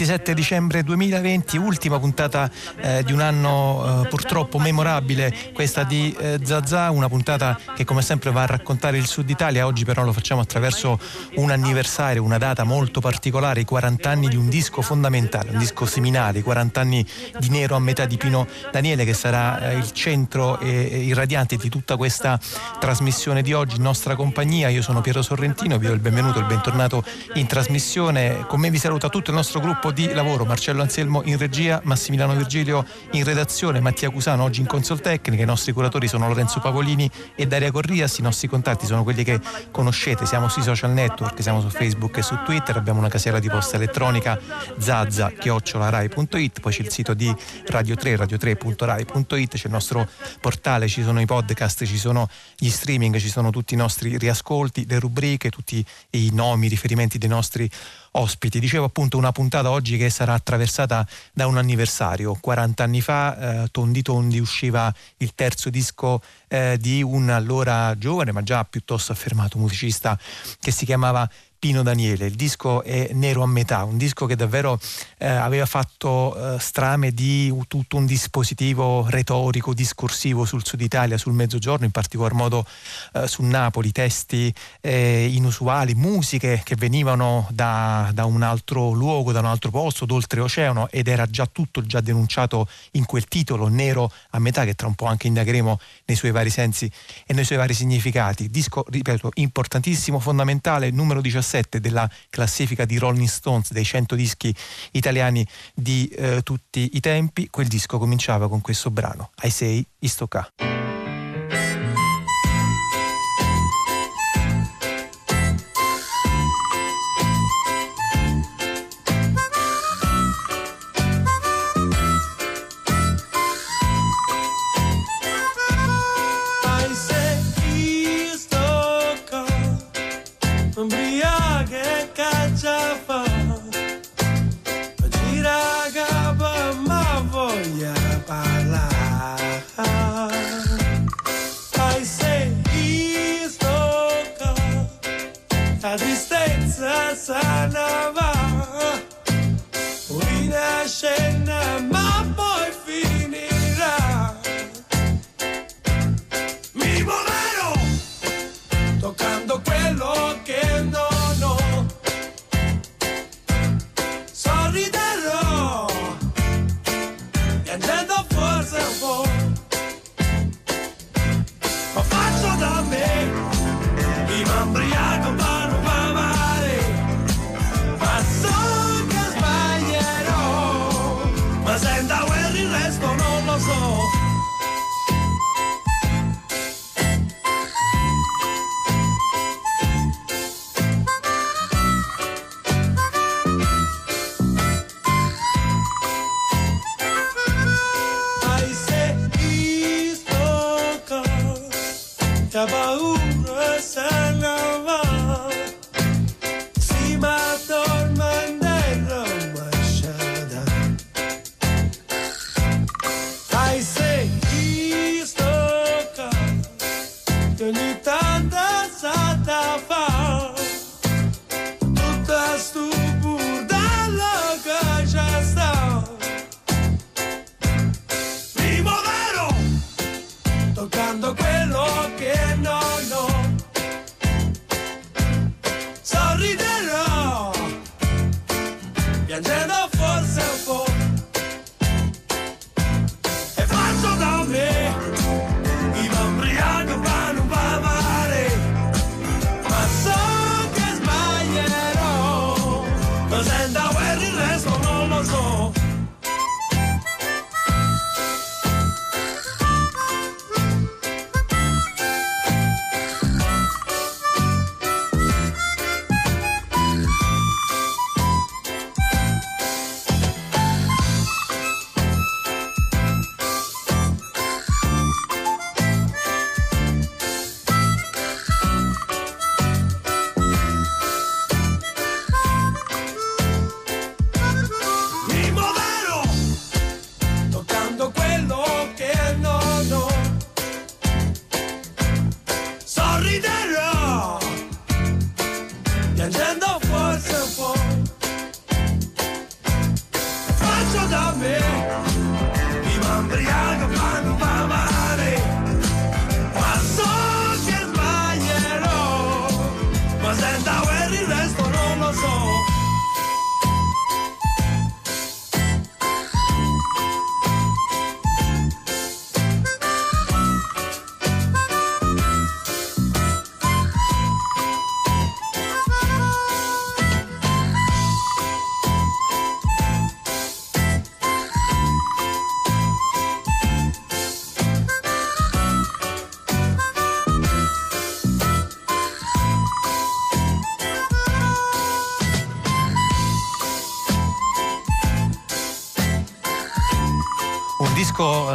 27 dicembre 2020, ultima puntata eh, di un anno eh, purtroppo memorabile, questa di eh, Zazà, una puntata che come sempre va a raccontare il Sud Italia, oggi però lo facciamo attraverso un anniversario, una data molto particolare, i 40 anni di un disco fondamentale, un disco seminale, i 40 anni di Nero a metà di Pino Daniele che sarà eh, il centro e irradiante di tutta questa trasmissione di oggi nostra compagnia. Io sono Piero Sorrentino, vi do il benvenuto il bentornato in trasmissione. Con me vi saluta tutto il nostro gruppo di lavoro, Marcello Anselmo in regia, Massimiliano Virgilio in redazione, Mattia Cusano oggi in consol tecnica, i nostri curatori sono Lorenzo Pavolini e Daria Corrias, i nostri contatti sono quelli che conoscete, siamo sui social network, siamo su Facebook e su Twitter, abbiamo una casella di posta elettronica zazza-rai.it, poi c'è il sito di Radio 3, radio3.rai.it, c'è il nostro portale, ci sono i podcast, ci sono gli streaming, ci sono tutti i nostri riascolti, le rubriche, tutti i nomi, i riferimenti dei nostri ospiti. Dicevo appunto una puntata oggi che sarà attraversata da un anniversario. 40 anni fa, eh, Tondi Tondi, usciva il terzo disco eh, di un allora giovane ma già piuttosto affermato musicista che si chiamava Pino Daniele. Il disco è Nero a metà, un disco che davvero eh, aveva fatto eh, strame di tutto un dispositivo retorico, discorsivo sul Sud Italia, sul Mezzogiorno, in particolar modo eh, su Napoli, testi eh, inusuali, musiche che venivano da, da, un altro luogo, da un altro posto, d'oltreoceano ed era già tutto già denunciato in quel titolo, Nero a metà, che tra un po' anche indagheremo nei suoi vari sensi e nei suoi vari significati. Disco, ripeto, importantissimo, fondamentale, numero 17 17 della classifica di Rolling Stones dei 100 dischi italiani di eh, tutti i tempi. Quel disco cominciava con questo brano, I Say Istoka. say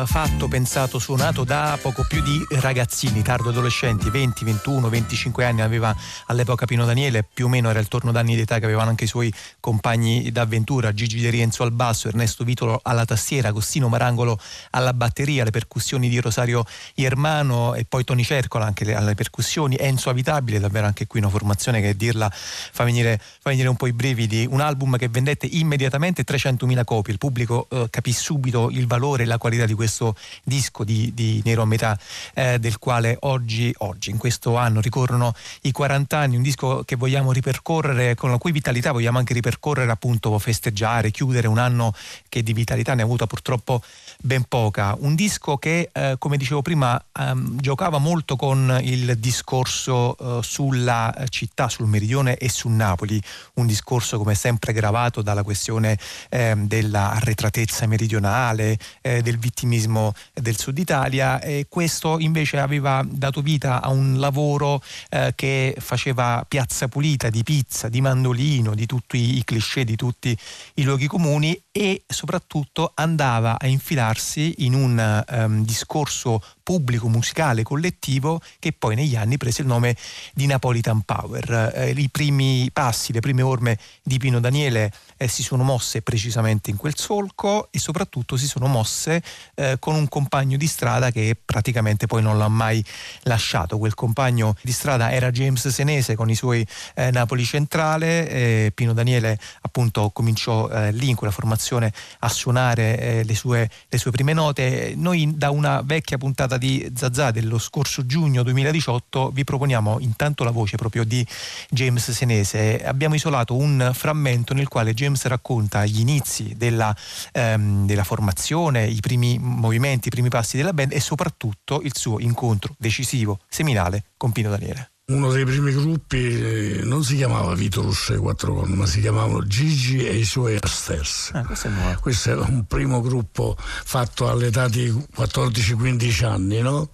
fatto, pensato, suonato da poco più di ragazzini, tardo adolescenti, 20, 21, 25 anni aveva all'epoca Pino Daniele, più o meno era il torno d'anni d'età che avevano anche i suoi compagni d'avventura, Gigi De Rienzo al basso, Ernesto Vitolo alla tastiera, Costino Marangolo alla batteria, le percussioni di Rosario Iermano e poi Toni Cercola anche alle percussioni, Enzo Avitabile, davvero anche qui una formazione che dirla fa venire, fa venire un po' i brividi, un album che vendette immediatamente 300.000 copie, il pubblico eh, capì subito il valore e la qualità di questo disco di, di Nero a metà, eh, del quale oggi, oggi, in questo anno, ricorrono i 40 anni, un disco che vogliamo ripercorrere, con la cui vitalità vogliamo anche ripercorrere, appunto, festeggiare, chiudere un anno che di vitalità ne ha avuta purtroppo ben poca. Un disco che, eh, come dicevo prima, ehm, giocava molto con il discorso eh, sulla città, sul meridione e su Napoli, un discorso come sempre gravato dalla questione ehm, della arretratezza meridionale, eh, del vittimismo del sud Italia e questo invece aveva dato vita a un lavoro eh, che faceva piazza pulita di pizza, di mandolino, di tutti i cliché, di tutti i luoghi comuni e soprattutto andava a infilarsi in un um, discorso pubblico musicale collettivo che poi negli anni prese il nome di Napolitan Power. Eh, I primi passi, le prime orme di Pino Daniele eh, si sono mosse precisamente in quel solco e soprattutto si sono mosse eh, con un compagno di strada che praticamente poi non l'ha mai lasciato. Quel compagno di strada era James Senese con i suoi eh, Napoli Centrale, Pino Daniele appunto cominciò eh, lì in quella formazione a suonare eh, le sue, le sue prime note. Noi da una vecchia puntata di Zazà dello scorso giugno 2018 vi proponiamo intanto la voce proprio di James Senese. Abbiamo isolato un frammento nel quale James racconta gli inizi della, ehm, della formazione, i primi movimenti, i primi passi della band e soprattutto il suo incontro decisivo, seminale con Pino Daniele. Uno dei primi gruppi eh, non si chiamava Vito Russo e Quattro Con, ma si chiamavano Gigi e i suoi Asters. Ah, questo, è questo era un primo gruppo fatto all'età di 14-15 anni, no?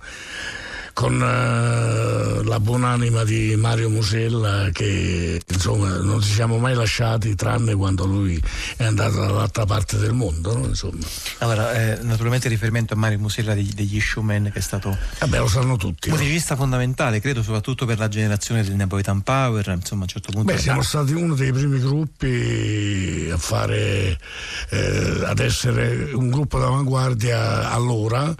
Con uh, la buonanima di Mario Musella che insomma non ci siamo mai lasciati tranne quando lui è andato dall'altra parte del mondo no? allora eh, naturalmente il riferimento a Mario Musella degli, degli showman che è stato Vabbè, lo sanno tutti un regista no? fondamentale credo soprattutto per la generazione del Napoletan Power insomma a un certo punto Beh, siamo stati uno dei primi gruppi a fare eh, ad essere un gruppo d'avanguardia allora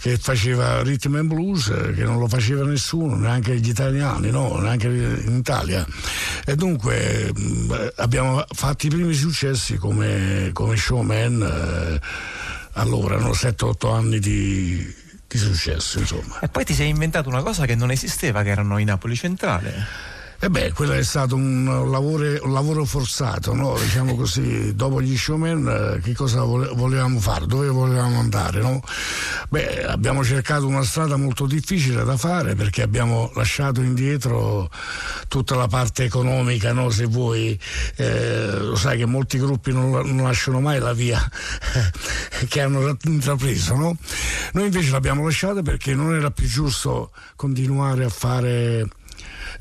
che faceva rhythm and blues che non lo faceva nessuno, neanche gli italiani, no? neanche in Italia. E dunque abbiamo fatto i primi successi come, come showman, eh, allora, erano 7-8 anni di, di successo. Insomma. E poi ti sei inventato una cosa che non esisteva, che erano i Napoli Centrale. E beh, quello è stato un lavoro, un lavoro forzato, no? diciamo così, dopo gli showman eh, che cosa volevamo fare, dove volevamo andare? No? Beh, abbiamo cercato una strada molto difficile da fare perché abbiamo lasciato indietro tutta la parte economica, no? se vuoi, eh, lo sai che molti gruppi non, non lasciano mai la via che hanno intrapreso. No? Noi invece l'abbiamo lasciata perché non era più giusto continuare a fare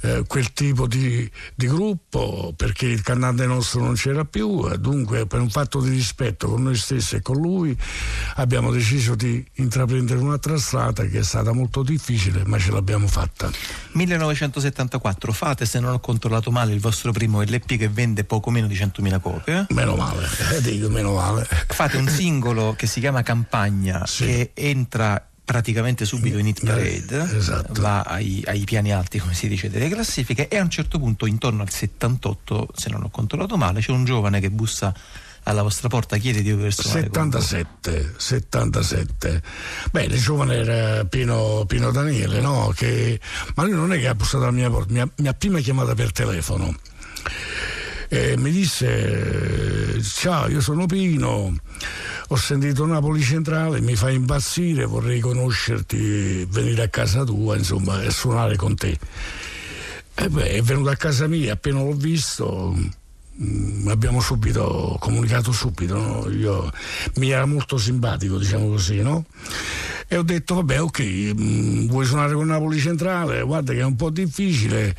eh, quel tipo di, di, gruppo perché il cantante nostro non c'era più e dunque per un fatto di rispetto con noi stessi e con lui abbiamo deciso di intraprendere un'altra strada che è stata molto difficile ma ce l'abbiamo fatta. 1974 fate se non ho controllato male il vostro primo LP che vende poco meno di 100.000 copie. Meno male, eh, dico meno male. Fate un singolo che si chiama Campagna sì. che entra praticamente subito in hit parade, esatto. va ai, ai, piani alti, come si dice, delle classifiche e a un certo punto, intorno al 78, se non ho controllato male, c'è un giovane che bussa alla vostra porta, chiede di dover suonare. 77, 77. Beh, il giovane era Pino, Pino Daniele, no? Che, ma lui non è che ha bussato alla mia porta, mi ha, mi ha prima chiamata per telefono. E mi disse ciao io sono Pino ho sentito Napoli Centrale mi fa impazzire vorrei conoscerti venire a casa tua insomma e suonare con te e beh, è venuto a casa mia appena l'ho visto mm, abbiamo subito comunicato subito no? Io, mi era molto simpatico diciamo così no? e ho detto vabbè ok mm, vuoi suonare con Napoli Centrale guarda che è un po' difficile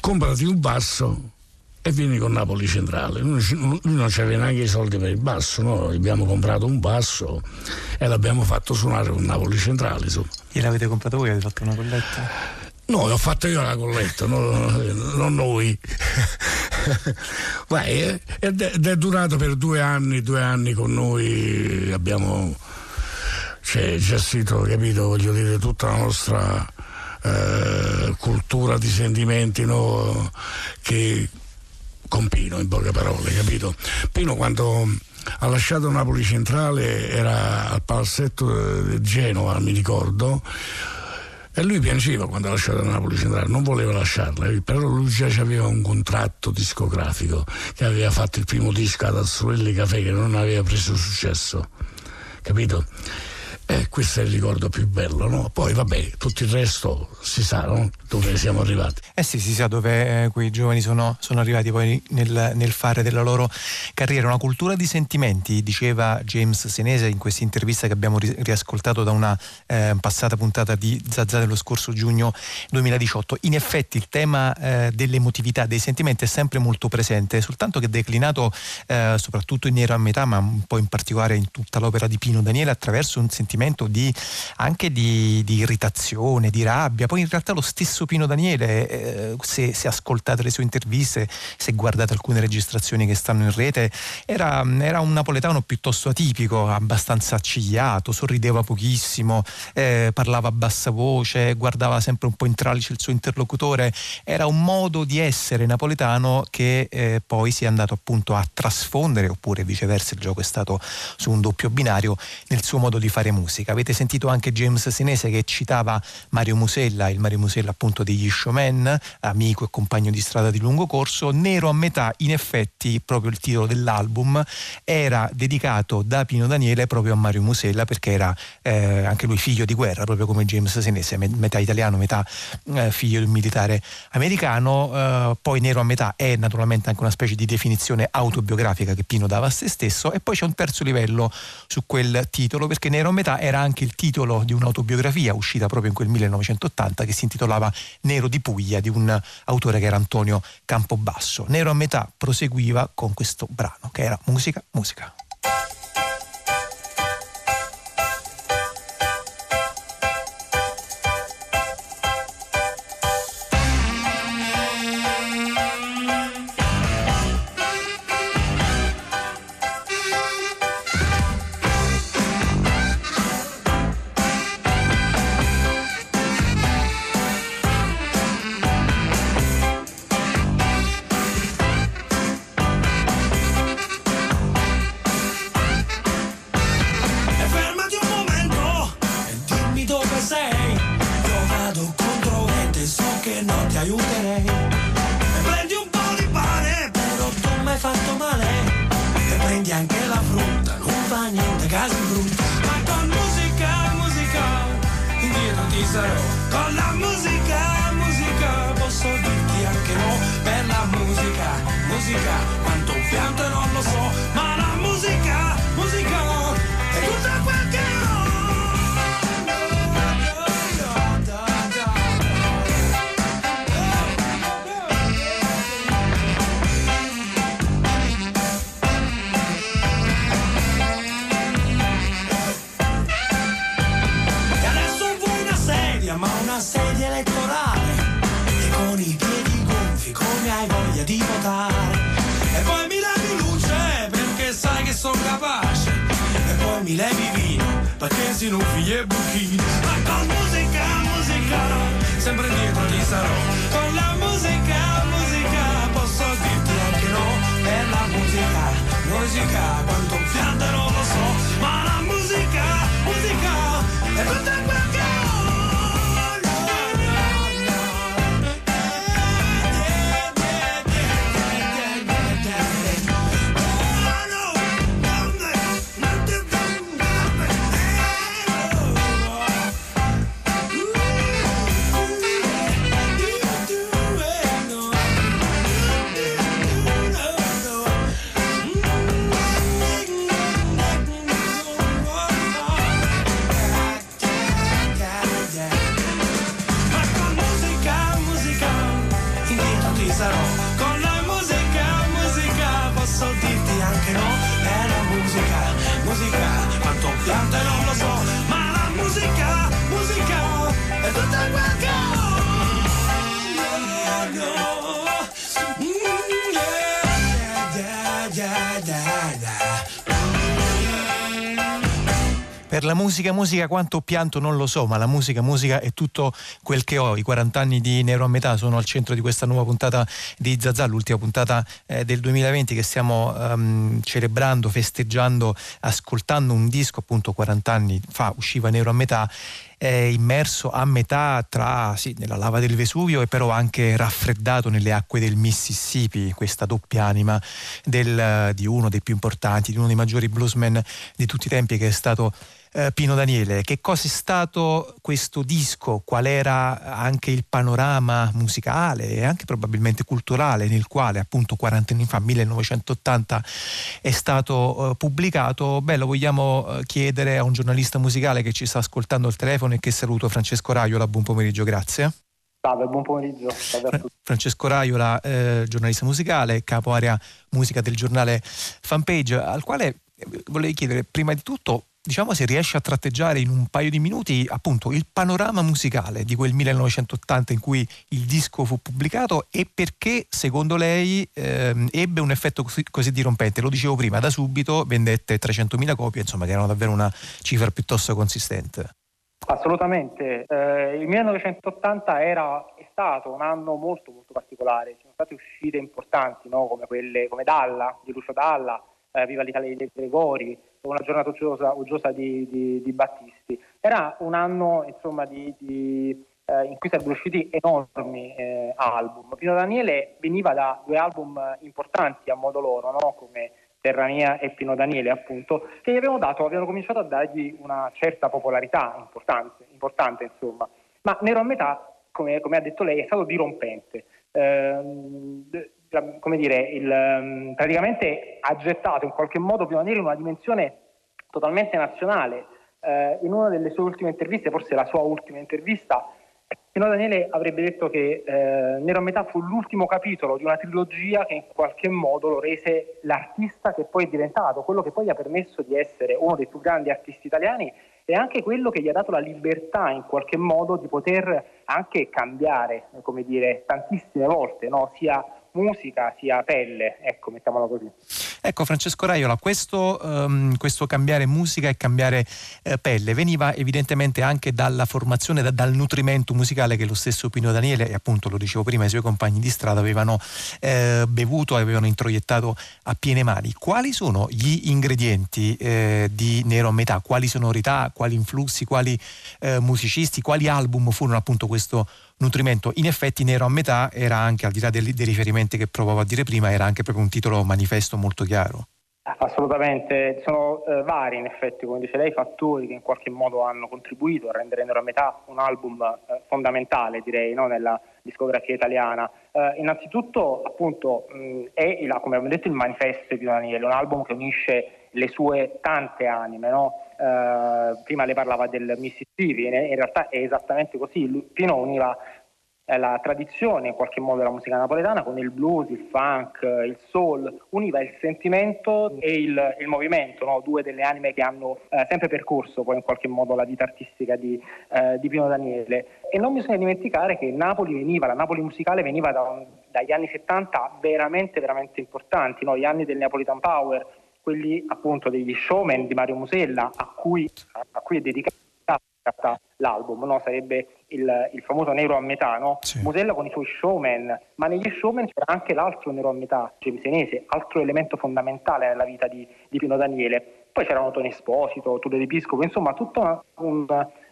comprati un basso e vieni con Napoli Centrale. Lui, lui non c'aveva neanche i soldi per il basso, no? abbiamo comprato un basso e l'abbiamo fatto suonare con Napoli Centrale. Gliel'avete comprato voi? Avete fatto una colletta? No, l'ho fatto io la colletta, no, non noi. Vai, ed è durato per due anni, due anni con noi, abbiamo c'è gestito, capito, voglio dire, tutta la nostra eh, cultura di sentimenti no, che con Pino, in poche parole, capito? Pino quando ha lasciato Napoli Centrale era al palazzetto di Genova, mi ricordo, e lui piangeva quando ha lasciato Napoli Centrale, non voleva lasciarla, eh, però lui già aveva un contratto discografico che aveva fatto il primo disco ad Azzurelli Café che non aveva preso successo, capito? Eh, questo è il ricordo più bello, no? Poi vabbè, tutto il resto si sa, no? Dove siamo arrivati. Eh sì, si sa dove eh, quei giovani sono, sono, arrivati poi nel, nel, fare della loro carriera. Una cultura di sentimenti, diceva James Senese in questa intervista che abbiamo ri- riascoltato da una eh, passata puntata di Zazza dello scorso giugno 2018. In effetti il tema eh, dell'emotività, dei sentimenti è sempre molto presente, soltanto che declinato eh, soprattutto in Nero a metà, ma un po' in particolare in tutta l'opera di Pino Daniele attraverso un sentimento sentimento di, anche di, di, irritazione, di rabbia. Poi in realtà lo stesso Pino Daniele, eh, se, se, ascoltate le sue interviste, se guardate alcune registrazioni che stanno in rete, era, era un napoletano piuttosto atipico, abbastanza accigliato, sorrideva pochissimo, eh, parlava a bassa voce, guardava sempre un po' in tralice il suo interlocutore. Era un modo di essere napoletano che eh, poi si è andato appunto a trasfondere, oppure viceversa il gioco è stato su un doppio binario, nel suo modo di fare musica musica. Avete sentito anche James Senese che citava Mario Musella, il Mario Musella appunto degli Showman, amico e compagno di strada di lungo corso. Nero a metà, in effetti, proprio il titolo dell'album era dedicato da Pino Daniele proprio a Mario Musella perché era eh, anche lui figlio di guerra, proprio come James Senese, metà italiano, metà eh, figlio di un militare americano. Eh, poi Nero a metà è naturalmente anche una specie di definizione autobiografica che Pino dava a se stesso e poi c'è un terzo livello su quel titolo perché Nero a metà era anche il titolo di un'autobiografia uscita proprio in quel 1980 che si intitolava Nero di Puglia di un autore che era Antonio Campobasso. Nero a metà proseguiva con questo brano che era Musica, Musica. Musica, musica, quanto pianto non lo so, ma la musica, musica è tutto quel che ho. I 40 anni di Nero a metà sono al centro di questa nuova puntata di Zazà, l'ultima puntata eh, del 2020 che stiamo um, celebrando, festeggiando, ascoltando un disco appunto 40 anni fa, usciva Nero a metà immerso a metà tra sì, nella lava del Vesuvio e però anche raffreddato nelle acque del Mississippi, questa doppia anima del, di uno dei più importanti, di uno dei maggiori bluesmen di tutti i tempi che è stato eh, Pino Daniele, che cosa è stato questo disco, qual era anche il panorama musicale e anche probabilmente culturale nel quale appunto 40 anni fa, 1980, è stato eh, pubblicato? Beh, lo vogliamo eh, chiedere a un giornalista musicale che ci sta ascoltando al telefono e che saluto, Francesco Raiola, buon pomeriggio, grazie. Salve, buon pomeriggio. Salve. Francesco Raiola, eh, giornalista musicale, capo area musica del giornale Fanpage, al quale eh, volevo chiedere prima di tutto diciamo se riesce a tratteggiare in un paio di minuti appunto il panorama musicale di quel 1980 in cui il disco fu pubblicato e perché secondo lei ehm, ebbe un effetto così, così, dirompente. Lo dicevo prima, da subito vendette 300.000 copie, insomma che erano davvero una cifra piuttosto consistente. Assolutamente, eh, il 1980 era, è stato un anno molto molto particolare, ci sono state uscite importanti no? come quelle come Dalla, di Lucio Dalla, eh, Viva l'Italia di Gregori, una giornata uggiosa, uggiosa di, di, di, Battisti. Era un anno insomma, di, eh, in cui sarebbero usciti enormi eh, album. Pino Daniele veniva da due album importanti a modo loro, no? come Terra Mia e Pino Daniele, appunto, che gli avevano dato, avevano cominciato a dargli una certa popolarità importante, importante insomma. Ma Nero a metà, come, come ha detto lei, è stato dirompente. Eh, come dire, il, ehm, praticamente ha gettato in qualche modo Pionnieri in una dimensione totalmente nazionale. Eh, in una delle sue ultime interviste, forse la sua ultima intervista, Pino Daniele avrebbe detto che eh, Nero a metà fu l'ultimo capitolo di una trilogia che in qualche modo lo rese l'artista che poi è diventato, quello che poi gli ha permesso di essere uno dei più grandi artisti italiani e anche quello che gli ha dato la libertà in qualche modo di poter anche cambiare, come dire, tantissime volte, no? sia musica sia pelle, ecco, mettiamola così. Ecco Francesco Raiola, questo, um, questo cambiare musica e cambiare eh, pelle veniva evidentemente anche dalla formazione, da, dal nutrimento musicale che lo stesso Pino Daniele e appunto lo dicevo prima i suoi compagni di strada avevano eh, bevuto avevano introiettato a piene mani. Quali sono gli ingredienti eh, di Nero a metà? Quali sonorità, quali influssi, quali eh, musicisti, quali album furono appunto questo nutrimento. In effetti Nero a metà era anche, al di là dei, riferimenti che provavo a dire prima, era anche proprio un titolo manifesto molto chiaro. Assolutamente, sono eh, vari in effetti, come dice lei, fattori che in qualche modo hanno contribuito a rendere Nero a metà un album eh, fondamentale, direi, no? nella discografia italiana. Eh, innanzitutto, appunto, mh, è, come abbiamo detto, il manifesto di Daniele, un album che unisce le sue tante anime, no? Eh, prima lei parlava del Mississippi, in, realtà è esattamente così, Pino univa eh, la tradizione in qualche modo della musica napoletana con il blues, il funk, il soul, univa il sentimento e il, il movimento, no? due delle anime che hanno eh, sempre percorso poi in qualche modo la vita artistica di, eh, di, Pino Daniele. E non bisogna dimenticare che Napoli veniva, la Napoli musicale veniva da dagli anni 70 veramente, veramente importanti, no? gli anni del Neapolitan Power, quelli appunto degli showman di Mario Musella a cui, a cui è dedicato l'album, no? sarebbe il, il, famoso Nero a metà, no? sì. Musella con i suoi showman, ma negli showman c'era anche l'altro Nero a metà, Cevisenese, altro elemento fondamentale nella vita di, di Pino Daniele. Poi c'erano Tony Esposito, Tullio Di Piscopo, insomma tutta un,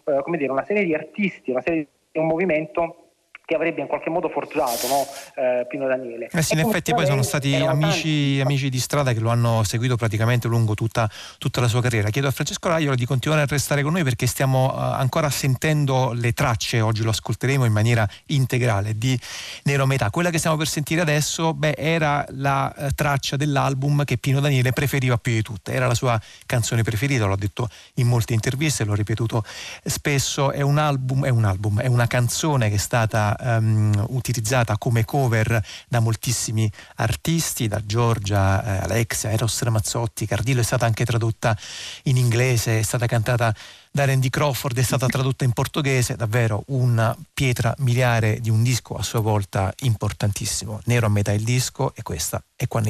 uh, dire, una serie di artisti, una serie di un movimento che avrebbe in qualche modo forgiato no? eh, Pino Daniele. Eh sì, in effetti poi sono stati amici, amici, di strada che lo hanno seguito praticamente lungo tutta, tutta, la sua carriera. Chiedo a Francesco Raiola di continuare a restare con noi perché stiamo uh, ancora sentendo le tracce, oggi lo ascolteremo in maniera integrale, di Nero Metà. Quella che stiamo per sentire adesso beh, era la uh, traccia dell'album che Pino Daniele preferiva più di tutte, era la sua canzone preferita, l'ho detto in molte interviste, l'ho ripetuto spesso, è un album, è un album, è una canzone che è stata um, utilizzata come cover da moltissimi artisti, da Giorgia, eh, Alexia, Eros Ramazzotti, Cardillo è stata anche tradotta in inglese, è stata cantata da Randy Crawford, è stata tradotta in portoghese, davvero una pietra miliare di un disco a sua volta importantissimo. Nero a metà il disco e questa è qua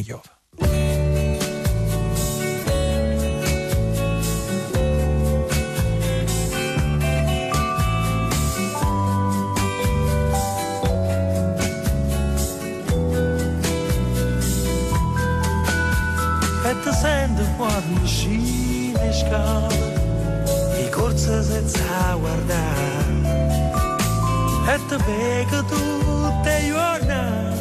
te pega tutte le giornate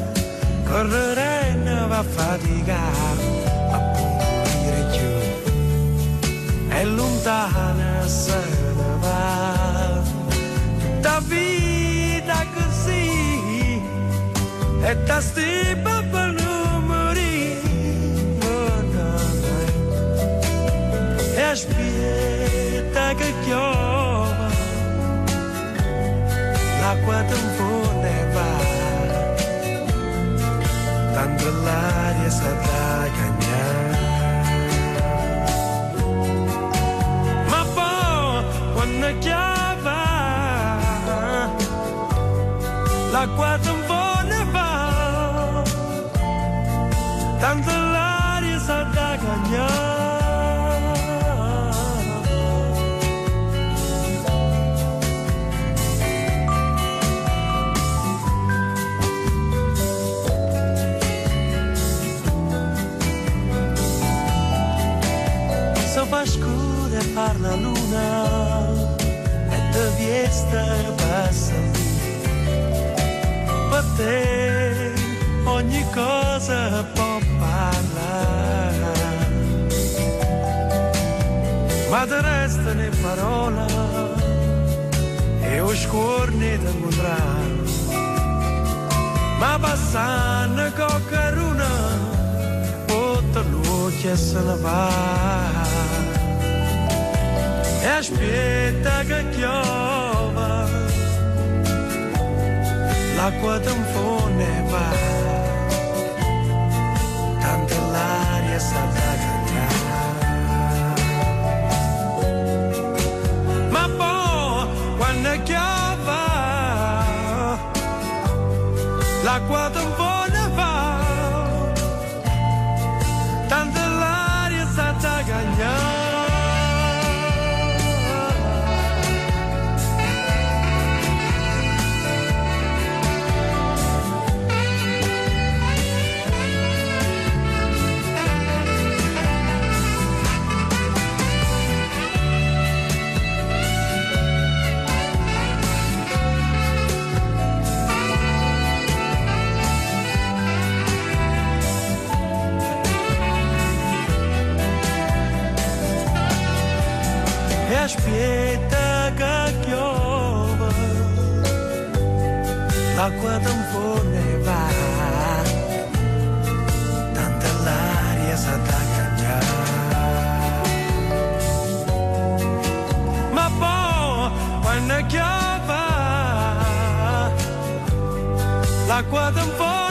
correre e ne va a faticare a punire giù. È lontana se ne va. Tutta vita così e ta stipa per numeri e aspetta che chiova l'acqua tampone va tanto l'aria sa da cagnare ma poi quando chiava l'acqua tampone va tanto l'aria parla luna e te viesta passa. Per te ogni cosa può parlare ma te restano parole e o scorni da incontrare ma passando coccaruna tutta luce se ne va e aspetta che chiova. L'acqua tampone va. Tanto l'aria sa da cantare. Ma poi quando chiova l'acqua tampone va l'acqua tampone va. Tanta l'aria sa da cagnare ma poi quando chiava l'acqua tampone va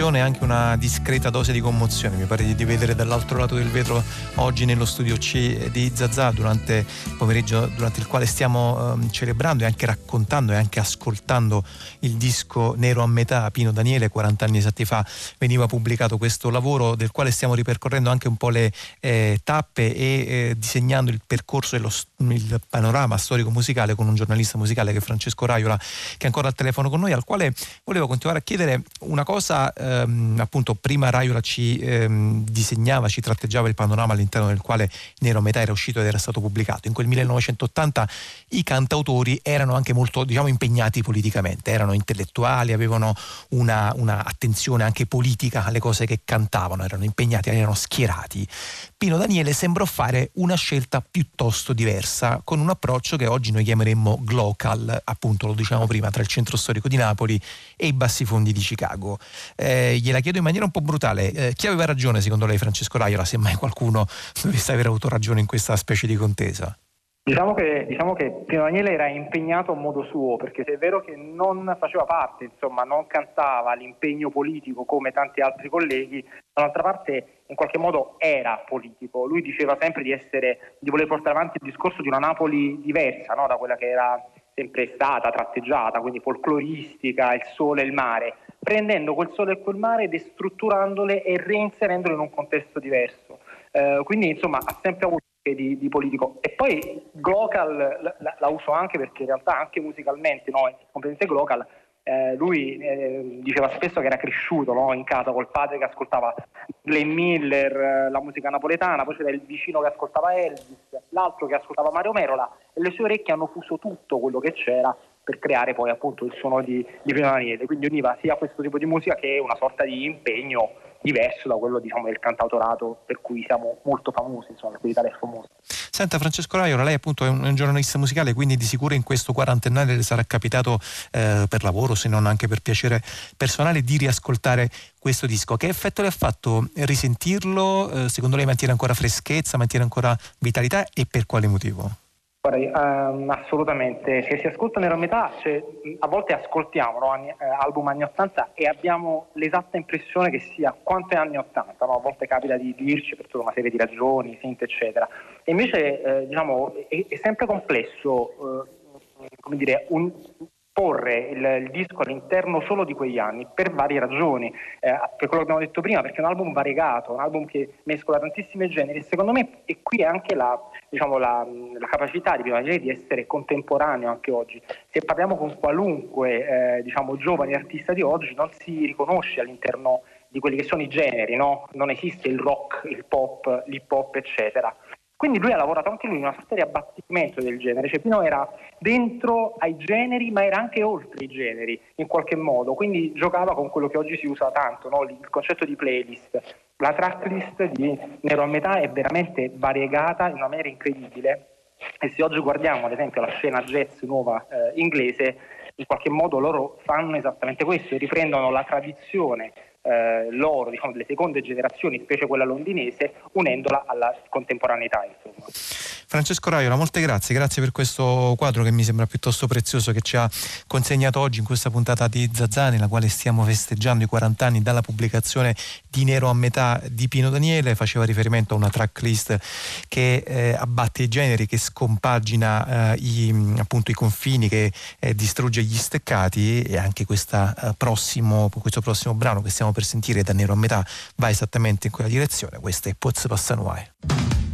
emozione e anche una discreta dose di commozione. Mi pare di, vedere dall'altro lato del vetro oggi nello studio C di Zazà durante il pomeriggio durante il quale stiamo ehm, celebrando e anche raccontando e anche ascoltando il disco Nero a metà Pino Daniele 40 anni esatti fa veniva pubblicato questo lavoro del quale stiamo ripercorrendo anche un po' le eh, tappe e eh, disegnando il percorso e lo il panorama storico musicale con un giornalista musicale che è Francesco Raiola che è ancora al telefono con noi al quale volevo continuare a chiedere una cosa realtà ehm, appunto prima Raiola ci ehm, disegnava, ci tratteggiava il panorama all'interno del quale Nero metà era uscito ed era stato pubblicato. In quel 1980 i cantautori erano anche molto diciamo, impegnati politicamente, erano intellettuali, avevano una, una attenzione anche politica alle cose che cantavano, erano impegnati, erano schierati. Pino Daniele sembrò fare una scelta piuttosto diversa, con un approccio che oggi noi chiameremmo glocal, appunto lo diciamo prima, tra il centro storico di Napoli e i bassi fondi di Chicago. Eh, gliela chiedo in maniera un po' brutale, eh, chi aveva ragione secondo lei Francesco Raiola, se mai qualcuno dovesse aver avuto ragione in questa specie di contesa? Diciamo che, diciamo che, Pino Daniele era impegnato a modo suo, perché se è vero che non faceva parte, insomma, non cantava l'impegno politico come tanti altri colleghi, dall'altra parte in qualche modo era politico. Lui diceva sempre di, essere, di voler portare avanti il discorso di una Napoli diversa no? da quella che era sempre stata tratteggiata, quindi folcloristica, il sole e il mare, prendendo quel sole e quel mare, destrutturandole e reinserendole in un contesto diverso. Eh, quindi insomma ha sempre avuto di, di, politico. E poi Glocal la, la, uso anche perché in realtà anche musicalmente, no, competenze Glocal, eh, lui eh, diceva spesso che era cresciuto no, in casa col padre che ascoltava Glenn Miller, eh, la musica napoletana, poi c'era il vicino che ascoltava Elvis, l'altro che ascoltava Mario Merola e le sue orecchie hanno fuso tutto quello che c'era per creare poi appunto il suono di, di Primo Daniele. Quindi univa sia questo tipo di musica che una sorta di impegno diverso da quello diciamo, del cantautorato per cui siamo molto famosi, insomma, per cui l'Italia è famosa. Senta Francesco Raiola, lei appunto è un, un, giornalista musicale, quindi di sicuro in questo quarantennale le sarà capitato eh, per lavoro, se non anche per piacere personale, di riascoltare questo disco. Che effetto le ha fatto risentirlo? Eh, secondo lei mantiene ancora freschezza, mantiene ancora vitalità e per quale motivo? Guarda, um, assolutamente, se si ascolta nella metà, cioè, a volte ascoltiamo no, anni, eh, album anni 80 e abbiamo l'esatta impressione che sia quanto è anni 80, no? a volte capita di dirci per tutta una serie di ragioni, finte eccetera, e invece eh, diciamo, è, è, sempre complesso eh, come dire, un, porre il, il, disco all'interno solo di quegli anni per varie ragioni, eh, per quello che abbiamo detto prima, perché è un album variegato, un album che mescola tantissimi generi e secondo me e qui è anche la, diciamo, la, la capacità di Pino di essere contemporaneo anche oggi. Se parliamo con qualunque eh, diciamo, giovane artista di oggi non si riconosce all'interno di quelli che sono i generi, no? non esiste il rock, il pop, l'hip hop eccetera. Quindi lui ha lavorato anche lui in una sorta di abbattimento del genere, cioè Pino era dentro ai generi ma era anche oltre i generi in qualche modo, quindi giocava con quello che oggi si usa tanto, no? il concetto di playlist. La tracklist di Nero a metà è veramente variegata in una maniera incredibile. E se oggi guardiamo ad esempio la scena jazz nuova eh, inglese, in qualche modo loro fanno esattamente questo, riprendono la tradizione eh, loro, diciamo, delle seconde generazioni, specie quella londinese, unendola alla contemporaneità. Insomma. Francesco Raiola, molte grazie, grazie per questo quadro che mi sembra piuttosto prezioso che ci ha consegnato oggi in questa puntata di Zazzani, la quale stiamo festeggiando i 40 anni dalla pubblicazione di Nero a metà di Pino Daniele, faceva riferimento a una tracklist che eh, abbatte i generi, che scompagina eh, i, appunto, i confini, che eh, distrugge gli steccati e anche eh, prossimo, questo prossimo brano che stiamo per sentire da Nero a metà va esattamente in quella direzione, questa è Pozze Passanuai.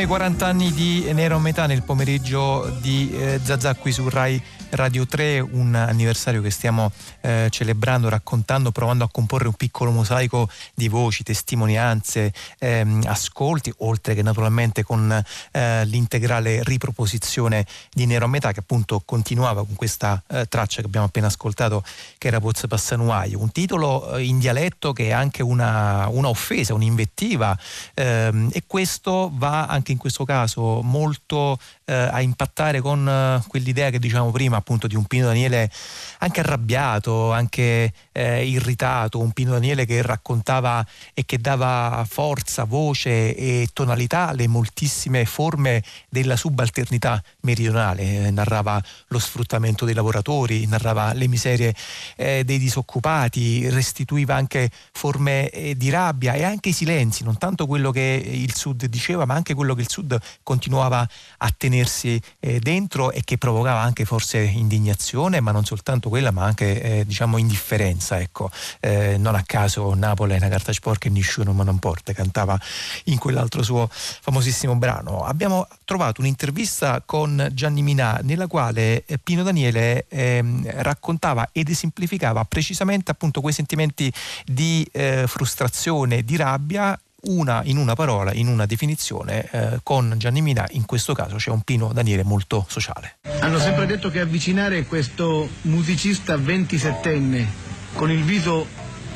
I 40 anni di Nero metà nel pomeriggio di eh, Zazà qui su Rai Radio 3, un anniversario che stiamo eh, celebrando, raccontando, provando a comporre un piccolo mosaico di voci, testimonianze, ehm, ascolti, oltre che naturalmente con eh, l'integrale riproposizione di Nero a metà che appunto continuava con questa eh, traccia che abbiamo appena ascoltato che era Pozza Passanuai, un titolo eh, in dialetto che è anche una, una offesa, un'invettiva ehm, e questo va anche in questo caso molto eh, a impattare con eh, quell'idea che diciamo prima appunto di un Pino Daniele anche arrabbiato, anche eh, irritato, un Pino Daniele che raccontava e che dava forza, voce e tonalità alle moltissime forme della subalternità meridionale, eh, narrava lo sfruttamento dei lavoratori, narrava le miserie eh, dei disoccupati, restituiva anche forme eh, di rabbia e anche i silenzi, non tanto quello che il Sud diceva, ma anche quello che il Sud continuava a tenersi eh, dentro e che provocava anche forse indignazione, ma non soltanto quella, ma anche eh, diciamo indifferenza. Ecco. Eh, non a caso Napoli è una carta sporca e nessuno ma non porta, cantava in quell'altro suo famosissimo brano. Abbiamo trovato un'intervista con Gianni Minà nella quale eh, Pino Daniele ehm, raccontava ed esemplificava precisamente appunto quei sentimenti di eh, frustrazione, di rabbia una, in una parola, in una definizione, eh, con Gianni Mina in questo caso c'è un Pino Daniele molto sociale. Hanno sempre detto che avvicinare questo musicista 27enne con il viso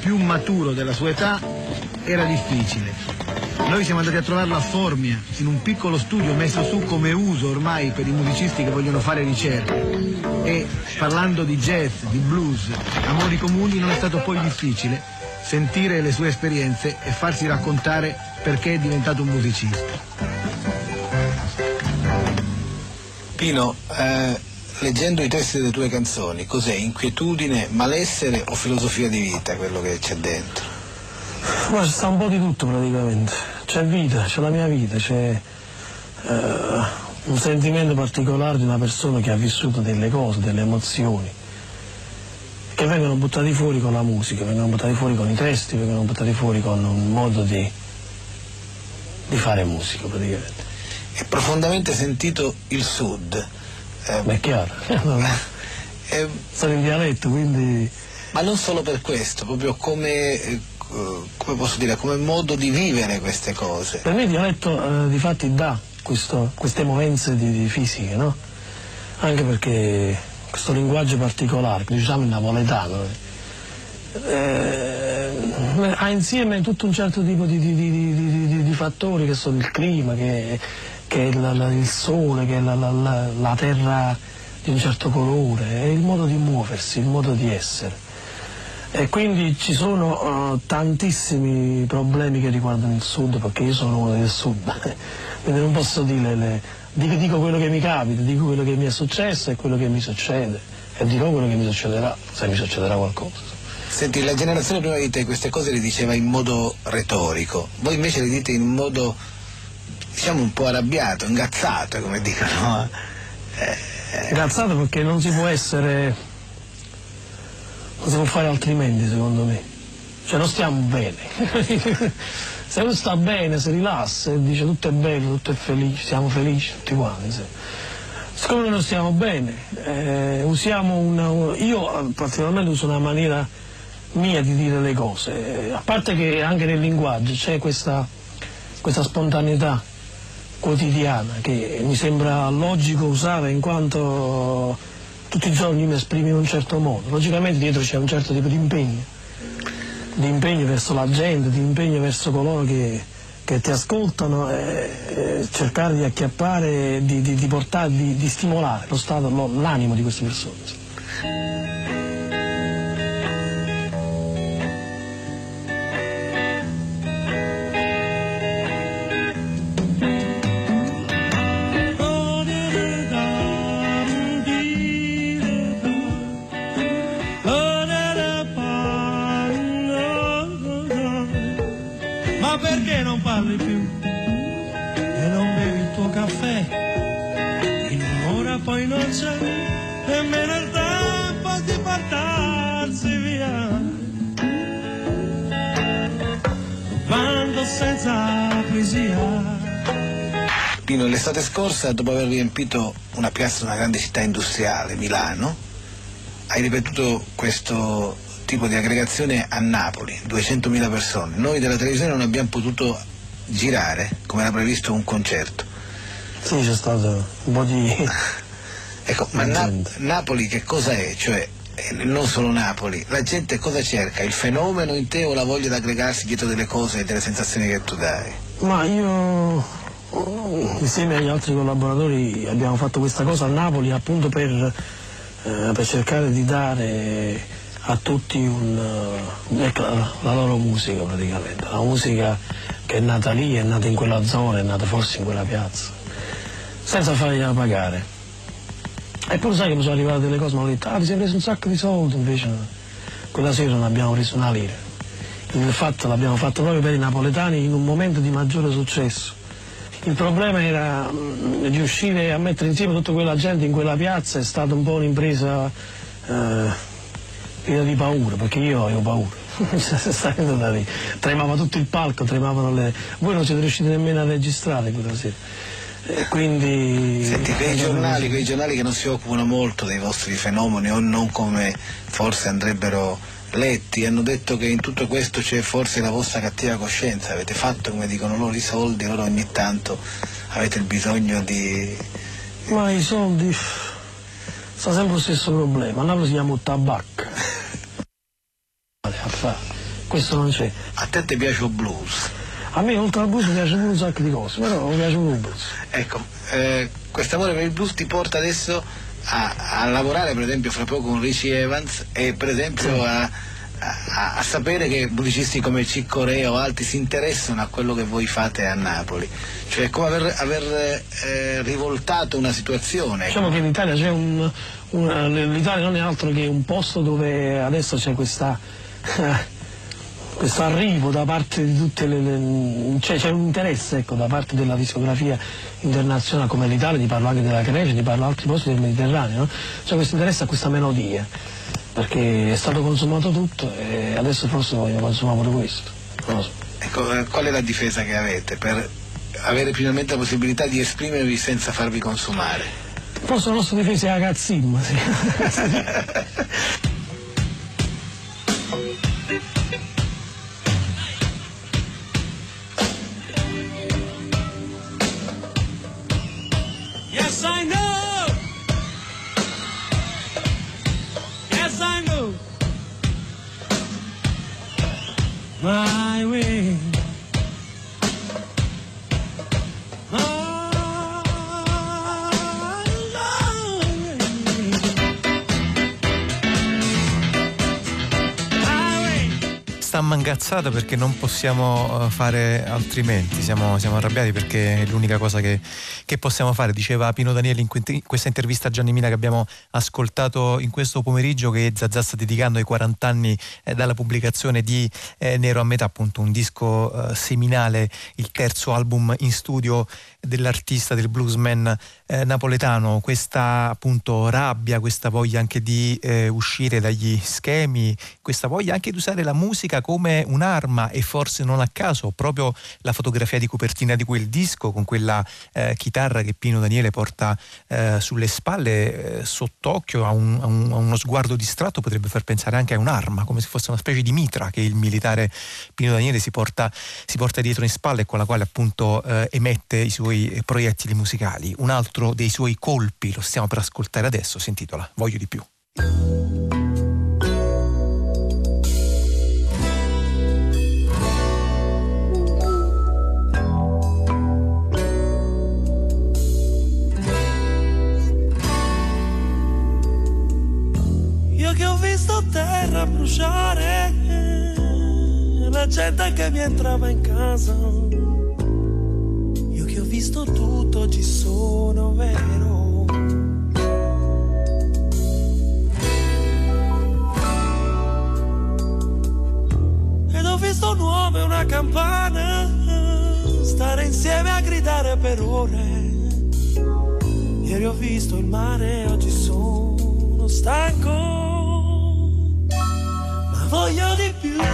più maturo della sua età era difficile. Noi siamo andati a trovarlo a Formia, in un piccolo studio messo su come uso ormai per i musicisti che vogliono fare ricerche. E parlando di jazz, di blues, amori comuni non è stato poi difficile sentire le sue esperienze e farsi raccontare perché è diventato un musicista. Pino, eh, leggendo i testi delle tue canzoni, cos'è? Inquietudine, malessere o filosofia di vita quello che c'è dentro? Ma c'è sta un po' di tutto praticamente. C'è vita, c'è la mia vita, c'è eh, un sentimento particolare di una persona che ha vissuto delle cose, delle emozioni che vengono buttati fuori con la musica, vengono buttati fuori con i testi, vengono buttati fuori con un modo di, di fare musica praticamente. È profondamente sentito il sud. Eh, Beh, è chiaro, eh, sono in dialetto, quindi... Ma non solo per questo, proprio come, eh, come posso dire, come modo di vivere queste cose. Per me il dialetto eh, di fatti dà questo, queste movenze di, di fisiche, no? Anche perché questo linguaggio particolare, diciamo il napoletano, eh, ha insieme tutto un certo tipo di, di, di, di fattori che sono il clima, che, che è la, la, il sole, che è la, la, la, terra di un certo colore, è il modo di muoversi, il modo di essere. E quindi ci sono uh, tantissimi problemi che riguardano il sud, perché io sono uno del sud, quindi non posso dire le, dico, dico, quello che mi capita, dico quello che mi è successo e quello che mi succede e dirò quello che mi succederà, se mi succederà qualcosa. Senti, la generazione prima di te queste cose le diceva in modo retorico, voi invece le dite in modo, diciamo, un po' arrabbiato, ingazzato, come dicono. Eh, eh. Ingazzato perché non si può essere, non si può fare altrimenti secondo me, cioè non stiamo bene. se uno sta bene, si rilassa e dice tutto è bello, tutto è felice, siamo felici tutti quanti. Sì. Siccome noi non stiamo bene, eh, usiamo una, io particolarmente uso una maniera mia di dire le cose, a parte che anche nel linguaggio c'è questa, questa spontaneità quotidiana che mi sembra logico usare in quanto tutti i giorni mi esprimo in un certo modo, logicamente dietro c'è un certo tipo di impegno di impegno verso la gente, di impegno verso coloro che, che ti ascoltano, e, e cercare di acchiappare, di, di, di, portare, di, di stimolare lo stato, l'animo di queste persone. Scorsa, dopo aver riempito una piazza di una grande città industriale, Milano, hai ripetuto questo tipo di aggregazione a Napoli, 200.000 persone. Noi della televisione non abbiamo potuto girare, come era previsto, un concerto. Sì, c'è stato un po' di... Ecco, ma Na- Napoli che cosa è? Cioè, eh, non solo Napoli, la gente cosa cerca? Il fenomeno in te o la voglia di aggregarsi dietro delle cose e delle sensazioni che tu dai? Ma io insieme agli altri collaboratori abbiamo fatto questa cosa a Napoli appunto per, eh, per cercare di dare a tutti un, eh, ecco, la, la loro musica praticamente, la musica che è nata lì, è nata in quella zona, è nata forse in quella piazza, senza fargliela pagare. E poi sai che mi sono arrivate delle cose, mi hanno detto, ah ti sei preso un sacco di soldi, invece quella sera non abbiamo preso una lira. Il fatto l'abbiamo fatto proprio per i napoletani in un momento di maggiore successo. Il problema era mh, riuscire a mettere insieme tutta quella gente in quella piazza, è stata un po' un'impresa eh, piena di paura, perché io avevo paura. Stando da lì. Tremava tutto il palco, tremavano le. Voi non siete riusciti nemmeno a registrare quella sera. Quindi. Senti, quei giornali, quei giornali che non si occupano molto dei vostri fenomeni o non come forse andrebbero letti, hanno detto che in tutto questo c'è forse la vostra cattiva coscienza, avete fatto come dicono loro i soldi, ora ogni tanto avete il bisogno di... Ma i soldi. sta sempre lo stesso problema. A Napoli si chiama tabacca. Questo non c'è. A te ti piace il blues? A me oltre al blues mi piace pure un sacco di cose, però mi piace pure il blues. Ecco, eh, questo amore per il blues ti porta adesso a, a lavorare per esempio fra poco con Richie Evans e per esempio a, a, a sapere che musicisti come Cicco Re o altri si interessano a quello che voi fate a Napoli. Cioè come aver, aver eh, rivoltato una situazione. Diciamo che in Italia c'è un, un- l'Italia non è altro che un posto dove adesso c'è questa questo arrivo da parte di tutte le, le- cioè c'è un interesse ecco, da parte della discografia internazionale come l'Italia, ti parlo anche della Grecia, ti parlo altri posti del Mediterraneo, no? c'è questo interesse a questa melodia, perché è stato consumato tutto e adesso forse voglio consumare pure questo. So. Ecco, eh, qual è la difesa che avete per avere finalmente la possibilità di esprimervi senza farvi consumare? Forse la nostra difesa è la cazzimma, sì. Mangazzata perché non possiamo eh, fare altrimenti, siamo, siamo arrabbiati perché è l'unica cosa che, che possiamo fare, diceva Pino Danieli in que- in questa intervista a Gianni Mina che abbiamo ascoltato in questo pomeriggio che Zazà sta dedicando ai 40 anni eh, dalla pubblicazione di eh, Nero a metà, appunto un disco eh, seminale, il terzo album in studio dell'artista, del bluesman eh, napoletano, questa appunto rabbia, questa voglia anche di eh, uscire dagli schemi, questa voglia anche di usare la musica come un'arma e forse non a caso proprio la fotografia di copertina di quel disco con quella eh, chitarra che Pino Daniele porta eh, sulle spalle eh, sott'occhio a, un- a un- a uno sguardo distratto potrebbe far pensare anche a un'arma, come se fosse una specie di mitra che il militare Pino Daniele si porta, si porta dietro in spalle e con la quale appunto eh, emette i suoi eh, proiettili musicali. Un altro dei suoi colpi, lo stiamo per ascoltare adesso, si intitola Voglio di più. Io che ho visto terra bruciare, la gente che mi entrava in casa. Visto tutto, oggi sono vero. Ed ho visto un uomo e una campana stare insieme a gridare per ore. Ieri ho visto il mare, oggi sono stanco, ma voglio di più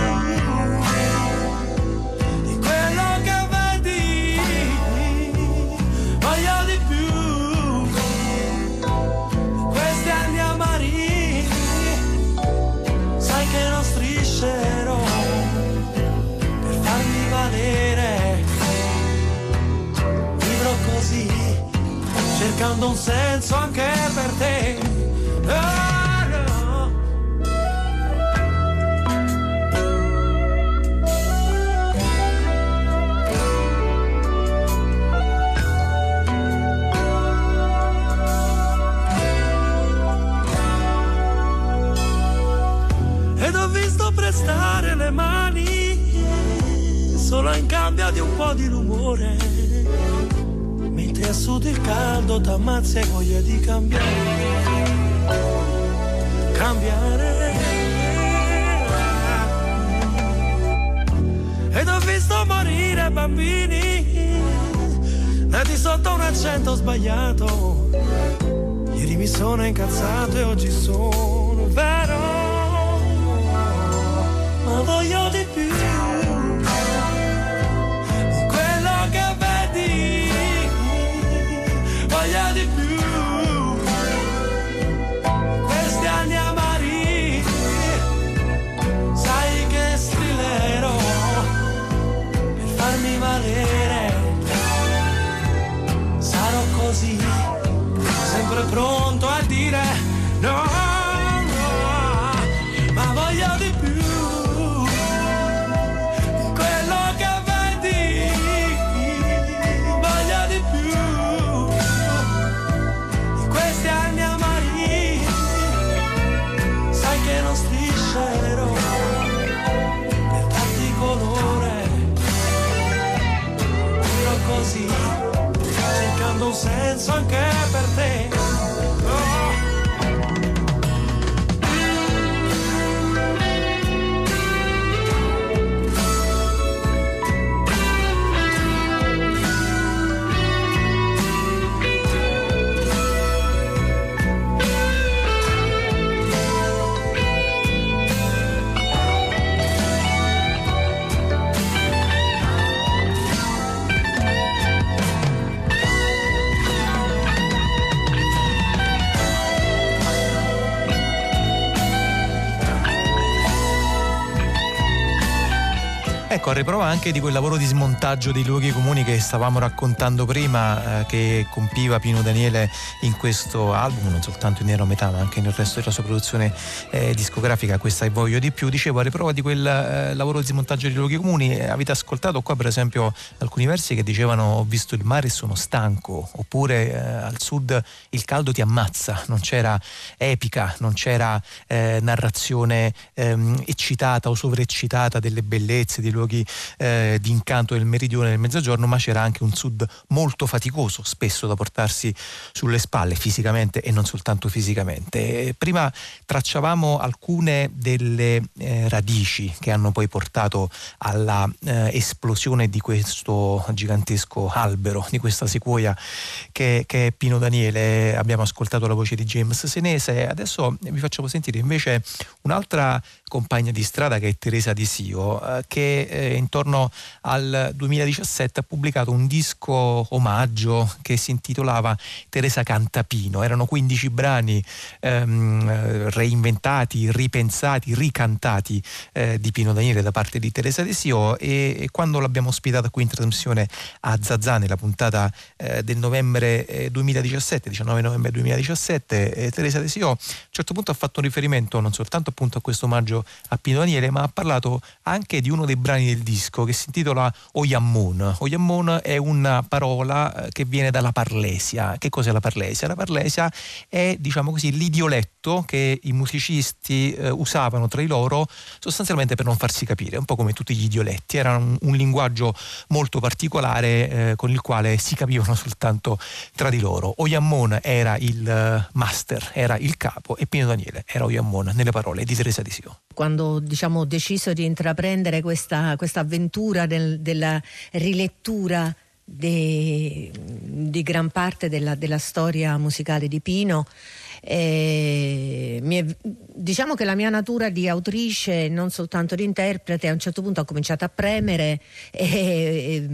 cercando un senso anche per te. Ed ho visto prestare le mani solo in cambio di un po' di rumore. Sud il caldo t'ammazza e voglia di cambiare. Cambiare. Ed ho visto morire bambini nati sotto un accento sbagliato. Ieri mi sono incazzato e oggi sono Ecco, a riprova anche di quel lavoro di smontaggio dei luoghi comuni che stavamo raccontando prima, eh, che compiva Pino Daniele in questo album, non soltanto in Nero metà, ma anche nel resto della sua produzione eh, discografica, questa e voglio di più. Dicevo, a riprova di quel eh, lavoro di smontaggio dei luoghi comuni, eh, avete ascoltato qua per esempio alcuni versi che dicevano ho visto il mare e sono stanco, oppure eh, al sud il caldo ti ammazza, non c'era epica, non c'era eh, narrazione ehm, eccitata o sovreccitata delle bellezze, dei luoghi eh, di incanto del meridione del mezzogiorno, ma c'era anche un sud molto faticoso, spesso da portarsi sulle spalle fisicamente e non soltanto fisicamente. E prima tracciavamo alcune delle eh, radici che hanno poi portato alla eh, esplosione di questo gigantesco albero, di questa sequoia che, che è Pino Daniele. Abbiamo ascoltato la voce di James Senese, adesso vi facciamo sentire invece un'altra compagna di strada che è Teresa Di Sio, eh, che eh, intorno al 2017 ha pubblicato un disco omaggio che si intitolava Teresa Cantapino. Erano 15 brani ehm, reinventati, ripensati, ricantati eh, di Pino Daniele da parte di Teresa Di Sio e, e quando l'abbiamo ospitata qui in trasmissione a Zazà nella puntata eh, del novembre eh, 2017, 19 novembre 2017, eh, Teresa Di Sio a un certo punto ha fatto un riferimento non soltanto appunto a questo omaggio a Pino Daniele, ma ha parlato anche di uno dei brani del disco che si intitola Oyammun. Oyammun è una parola eh, che viene dalla Parlesia. Che cos'è la Parlesia? La Parlesia è, diciamo così, l'idioletto che i musicisti eh, usavano tra di loro sostanzialmente per non farsi capire, un po' come tutti gli idioletti. Era un, un linguaggio molto particolare eh, con il quale si capivano soltanto tra di loro. Oyammun era il eh, master, era il capo e Pino Daniele era Oyammun nelle parole di Teresa Di Sio quando diciamo, ho deciso di intraprendere questa, questa avventura del, della rilettura di gran parte della, della, storia musicale di Pino. Eh, è, diciamo che la mia natura di autrice, non soltanto di interprete, a un certo punto ho cominciato a premere e, e,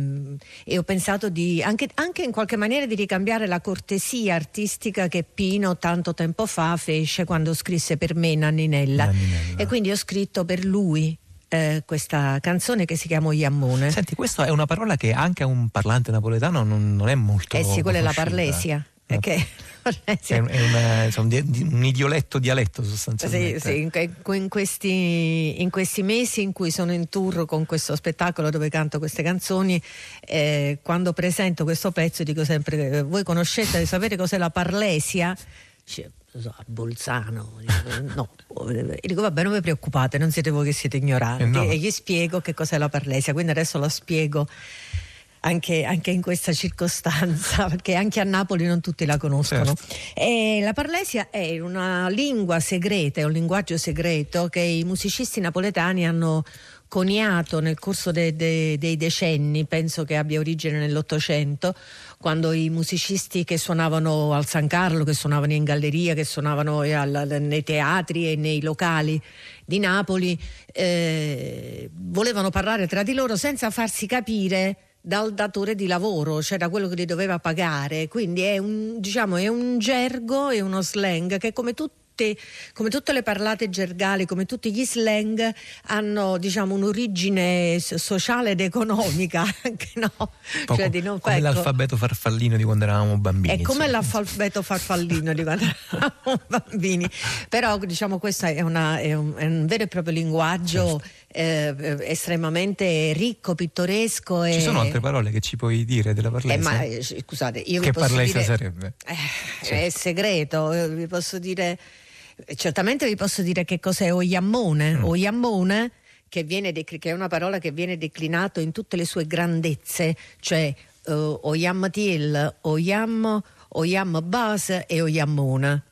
e ho pensato di anche, anche, in qualche maniera di ricambiare la cortesia artistica che Pino tanto tempo fa fece quando scrisse per me Nanninella. Nanninella. E quindi ho scritto per lui eh, questa canzone che si chiama Iammone. Senti, questa è una parola che anche a un parlante napoletano non, non è molto. Eh sì, quella conosciuta. è la parlesia. È che è, un, è una, insomma, un idioletto dialetto sostanzialmente. Sì, sì in, questi, in, questi, mesi in cui sono in tour con questo spettacolo dove canto queste canzoni, eh, quando presento questo pezzo dico sempre, eh, voi conoscete, sapete cos'è la parlesia? Cioè, so, a Bolzano. No, e dico vabbè non vi preoccupate, non siete voi che siete ignoranti. Eh no. E gli spiego che cos'è la parlesia, quindi adesso la spiego anche, anche, in questa circostanza, perché anche a Napoli non tutti la conoscono. Certo. la parlesia è una lingua segreta, è un linguaggio segreto che i musicisti napoletani hanno coniato nel corso de, de, dei decenni, penso che abbia origine nell'Ottocento, quando i musicisti che suonavano al San Carlo, che suonavano in galleria, che suonavano al, nei teatri e nei locali di Napoli, eh, volevano parlare tra di loro senza farsi capire dal datore di lavoro, cioè da quello che li doveva pagare. Quindi è un, diciamo, è un gergo e uno slang che come tutti come tutte le parlate gergali, come tutti gli slang, hanno diciamo, un'origine sociale ed economica. no? Poco, cioè non, come ecco. l'alfabeto farfallino di quando eravamo bambini. È come l'alfabeto farfallino di quando eravamo bambini. Però diciamo questo è, una, è, un, è un, vero e proprio linguaggio certo eh, estremamente ricco, pittoresco. Ci sono altre parole che ci puoi dire della Parlesa? Eh, ma, eh, scusate, io che vi posso dire, sarebbe? Eh, certo. È segreto, vi posso dire... Certamente vi posso dire che cos'è Oyammone. Mm. Oyammone che, viene, che è una parola che viene declinato in tutte le sue grandezze, cioè uh, Oyam Tiel, Oyam, Oyam Base e Oyammone.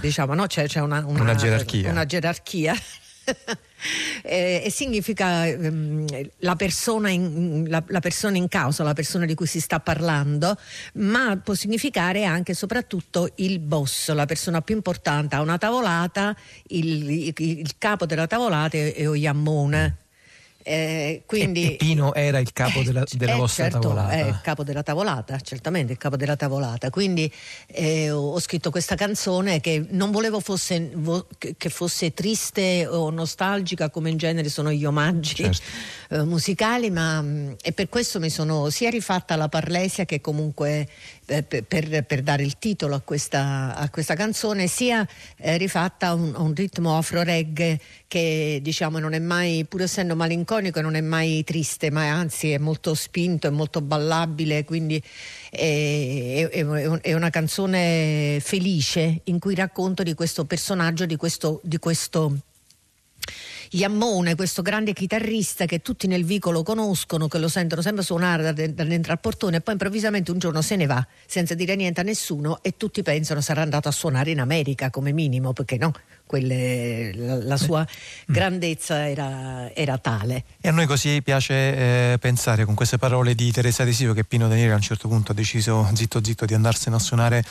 Diciamo, no? C'è, c'è una, una, una gerarchia. Una gerarchia. eh, e significa ehm, la, persona in, la, la, persona in, causa, la persona di cui si sta parlando, ma può significare anche e soprattutto il boss, la persona più importante. A una tavolata il, il, il capo della tavolata è, è Oyammone eh, quindi, e, Pino era il capo della, eh, della eh, vostra certo, tavolata. È il capo della tavolata, certamente il capo della tavolata. Quindi eh, ho scritto questa canzone che non volevo fosse, vo, che fosse triste o nostalgica, come in genere sono gli omaggi certo. Eh, musicali, ma mm, e per questo mi sono sia rifatta la Parlesia che comunque eh, per, per, dare il titolo a questa, a questa canzone, sia eh, rifatta a un, un, ritmo afro-reggae che diciamo non è mai, pur essendo malinconico, non è mai triste, ma anzi è molto spinto, è molto ballabile, quindi è, è, è una canzone felice in cui racconto di questo personaggio, di questo, di questo Iammone, questo grande chitarrista che tutti nel vicolo conoscono, che lo sentono sempre suonare da, dentro al portone e poi improvvisamente un giorno se ne va senza dire niente a nessuno e tutti pensano sarà andato a suonare in America come minimo, perché no? Quelle, la, la, sua mm. grandezza era, era, tale. E a noi così piace eh, pensare con queste parole di Teresa Desio che Pino Daniele a un certo punto ha deciso zitto zitto di andarsene a suonare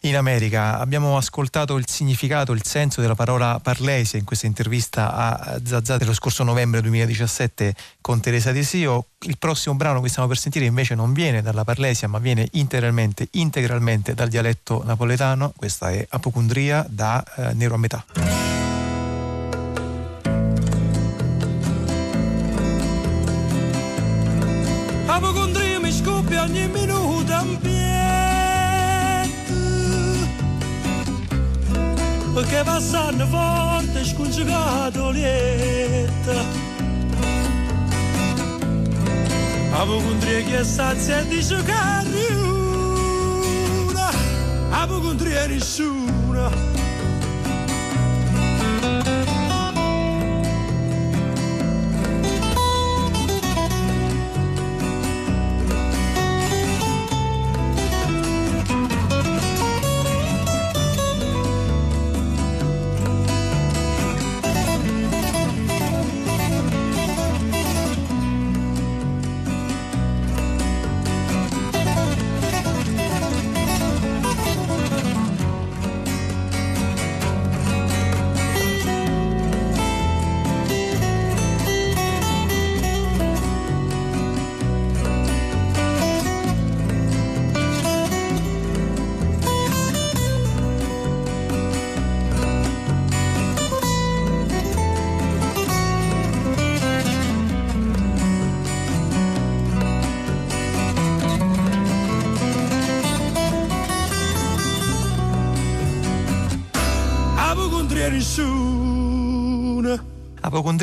in America. Abbiamo ascoltato il significato, il senso della parola parlese in questa intervista a Zazà dello scorso novembre 2017 con Teresa Desio. Il prossimo brano che stiamo per sentire invece non viene dalla parlesia ma viene integralmente, integralmente dal dialetto napoletano. Questa è Apocondria da eh, Nero a metà. Apocondria mi scoppia ogni minuto in perché passando forte scongiugato lieta Che sazia e dice che riuna Apocondria nessuna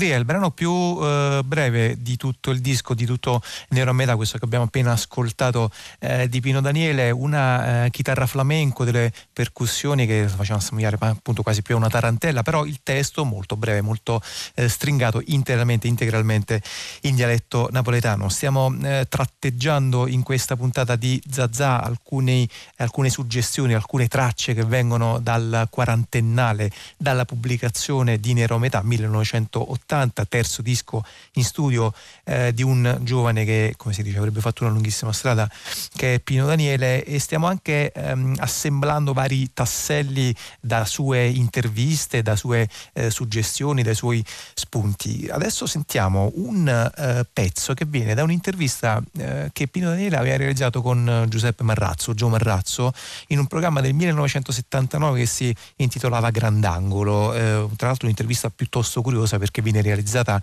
Apocondria è il brano più eh, breve di tutto il disco, di tutto Nero a metà, questo che abbiamo appena ascoltato eh, di Pino Daniele, una eh, chitarra flamenco, delle percussioni che facevano assomigliare appunto quasi più a una tarantella, però il testo molto breve, molto eh, stringato, interamente, integralmente in dialetto napoletano. Stiamo eh, tratteggiando in questa puntata di Zazà alcune, alcune suggestioni, alcune tracce che vengono dal quarantennale, dalla pubblicazione di Nero a metà 1900 1980, terzo disco in studio eh, di un giovane che, come si dice, avrebbe fatto una lunghissima strada, che è Pino Daniele, e stiamo anche ehm, assemblando vari tasselli da sue interviste, da sue eh, suggestioni, dai suoi spunti. Adesso sentiamo un eh, pezzo che viene da un'intervista eh, che Pino Daniele aveva realizzato con Giuseppe Marrazzo, Gio Marrazzo, in un programma del 1979 che si intitolava Grandangolo, eh, tra l'altro un'intervista piuttosto curiosa perché viene realizzata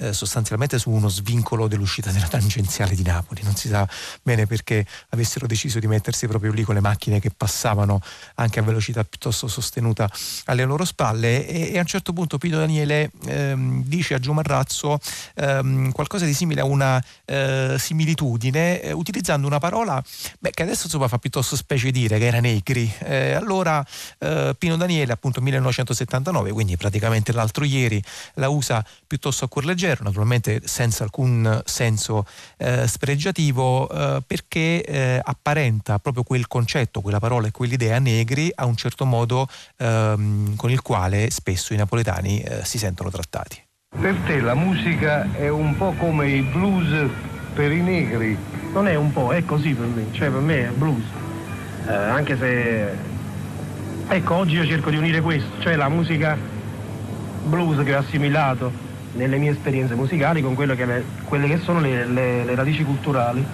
eh, sostanzialmente su uno svincolo dell'uscita della tangenziale di Napoli. Non si sa bene perché avessero deciso di mettersi proprio lì con le macchine che passavano anche a velocità piuttosto sostenuta alle loro spalle e, e a un certo punto Pino Daniele ehm, dice a Gio Marrazzo ehm, qualcosa di simile a una eh, similitudine eh, utilizzando una parola beh, che adesso insomma fa piuttosto specie dire che era negri. Eh, allora eh, Pino Daniele appunto 1979, quindi praticamente l'altro ieri, la usa piuttosto a cuor leggero, naturalmente senza alcun senso eh, spregiativo, eh, perché eh, apparenta proprio quel concetto, quella parola e quell'idea negri a un certo modo ehm, con il quale spesso i napoletani eh, si sentono trattati. Per te la musica è un po' come il blues per i negri? Non è un po', è così per me, cioè per me è blues. Eh, anche se... Ecco, oggi io cerco di unire questo, cioè la musica blues che ho assimilato nelle mie esperienze musicali con quelle che, le, quelle che sono le, le, le, radici culturali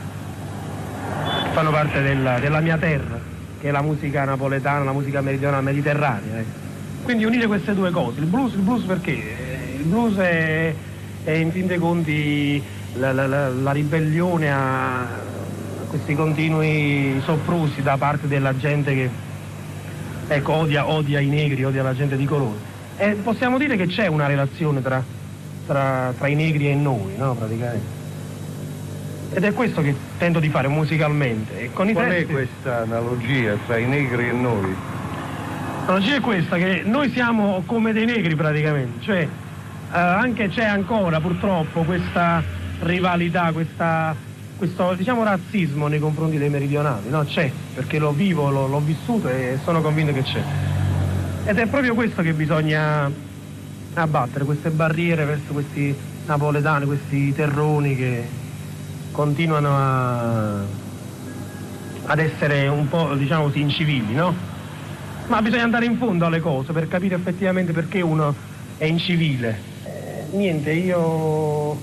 fanno parte della, della, mia terra, che è la musica napoletana, la musica meridionale, mediterranea. Eh. Quindi unire queste due cose, il blues, il blues perché? Il blues è, è in fin dei conti la, la, la ribellione a questi continui soprusi da parte della gente che ecco, odia, odia i negri, odia la gente di colore. E possiamo dire che c'è una relazione tra, tra, tra i negri e noi, no? Praticamente. Ed è questo che tento di fare musicalmente. E con Qual i è testi... questa analogia tra i negri e noi? L'analogia è questa, che noi siamo come dei negri praticamente, cioè eh, anche c'è ancora purtroppo questa rivalità, questa, questo diciamo razzismo nei confronti dei meridionali, no? C'è, perché lo vivo, l'ho vissuto e sono convinto che c'è. Ed è proprio questo che bisogna abbattere, queste barriere verso questi napoletani, questi terroni che continuano a, ad essere un po', diciamo così, incivili, no? Ma bisogna andare in fondo alle cose per capire effettivamente perché uno è incivile. Eh, niente, io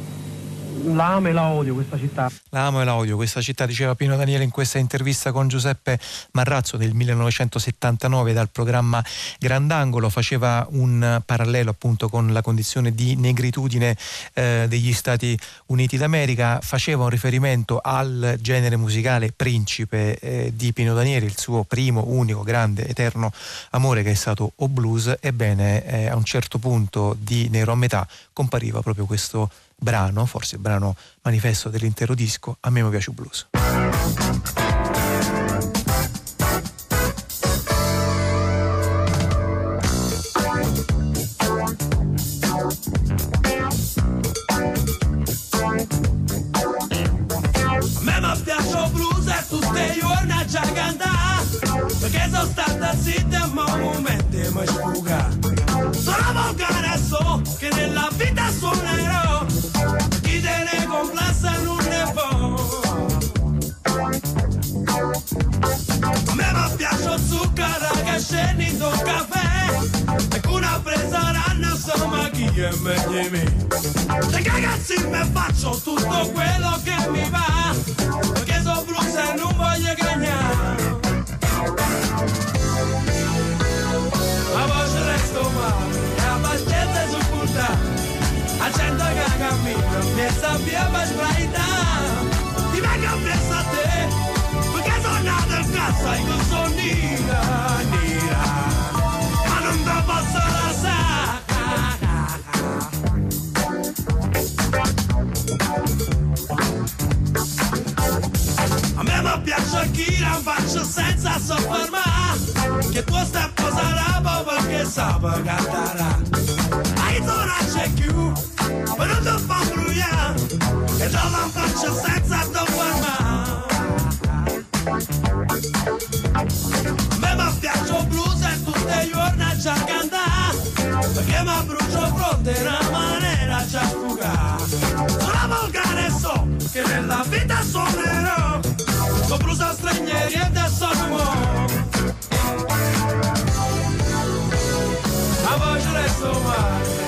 la amo e la odio questa città. La amo e la odio questa città, diceva Pino Daniele in questa intervista con Giuseppe Marrazzo del 1979 dal programma Grandangolo, faceva un parallelo appunto con la condizione di negritudine eh, degli Stati Uniti d'America, faceva un riferimento al genere musicale principe eh, di Pino Daniele, il suo primo, unico, grande, eterno amore che è stato O Blues, ebbene eh, a un certo punto di Nero a metà compariva proprio questo brano, forse il brano manifesto dell'intero disco, A me mi piace il blues. Perché sono stata zitta ma un momento mi sfuga Sono volgare so che nella vita suonerò A me mi piace zucchero che scende in un caffè. E con una presa ranna insomma chi è meglio me? Se cagazzi mi faccio tutto quello che mi va. Perché sono blues e non voglio cagnare Ma voce resto male E la pazienza su punta. A gente che cammina Pensa via per sbraità saygısın non nira posso basarasa A me mi piace chi faccio senza soffermare Che tu la posando perché sa per cantare Hai tornato c'è più, però non fa brugliare E non faccio sempre me mi piace il blues e tutte giorni c'è cantare perché mi brucio fronte una maniera c'è fugare sono volgare so che nella vita suonerò con blues a stranieri e da sono a voce resto male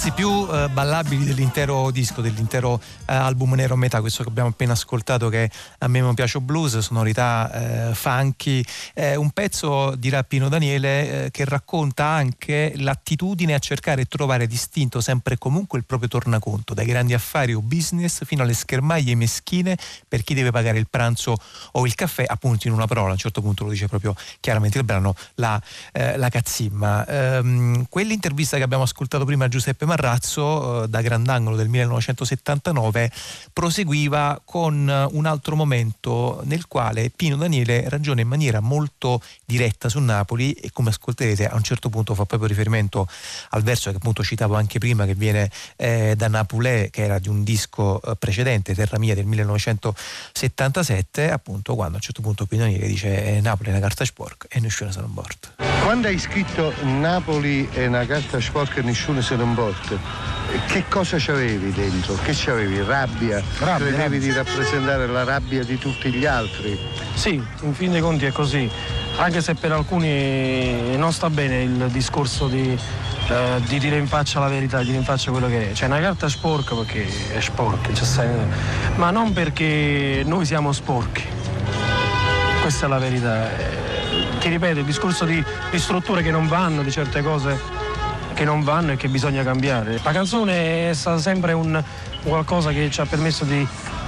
pezzi più eh, ballabili dell'intero disco, dell'intero eh, album Nero metà, questo che abbiamo appena ascoltato che a me mi piace blues, sonorità eh, funky, un pezzo di Rappino Daniele eh, che racconta anche l'attitudine a cercare e trovare distinto sempre e comunque il proprio tornaconto, dai grandi affari o business fino alle schermaglie meschine per chi deve pagare il pranzo o il caffè, appunto in una parola, a un certo punto lo dice proprio chiaramente il brano, la, eh, la cazzimma. Ehm, quell'intervista che abbiamo ascoltato prima a Giuseppe Marrazzo, eh, da Grandangolo del 1979, proseguiva con eh, un altro momento nel quale Pino Daniele ragiona in maniera molto diretta su Napoli e come ascolterete a un certo punto fa proprio riferimento al verso che appunto citavo anche prima che viene eh, da Napolè che era di un disco eh, precedente Terra Mia del 1977 appunto quando a un certo punto Pino Daniele dice Napoli è una carta sporca e nessuno se ne porta Quando hai scritto Napoli è una carta sporca e nessuno se ne importa, che cosa c'avevi dentro? Che c'avevi? Rabbia? Rabbia, Credevi rabbia. di rappresentare la rabbia di tutti gli altri? Sì, in fin dei conti è così, anche se per alcuni non sta bene il discorso di, eh, di dire in faccia la verità, di dire in faccia quello che è. Cioè una carta sporca perché è sporca, cioè, ma non perché noi siamo sporchi. Questa è la verità. Eh, Ti ripeto, il discorso di, di strutture che non vanno, di certe cose che non vanno e che bisogna cambiare. La canzone è stata sempre un qualcosa che ci ha permesso di,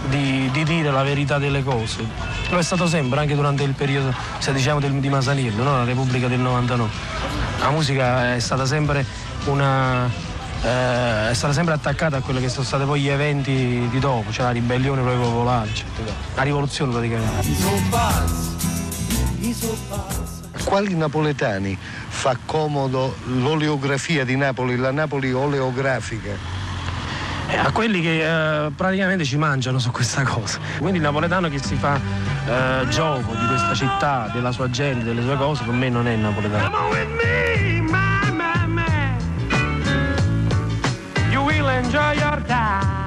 di- di dire la verità delle cose. Lo è stato sempre, anche durante il periodo, se diciamo, del- di Masanillo, no? la Repubblica del 99. La musica è stata sempre una. eh, è stata sempre attaccata a quello che sono stati poi gli eventi di dopo, cioè la ribellione proprio popolare, eccetera. la rivoluzione praticamente. Quali napoletani fa comodo l'oleografia di Napoli, la Napoli oleografica? Eh, a quelli che eh, praticamente ci mangiano su questa cosa. Quindi il napoletano che si fa eh, gioco di questa città, della sua gente, delle sue cose, per me non è napoletano. Come with me, my, my, my. You will enjoy your time.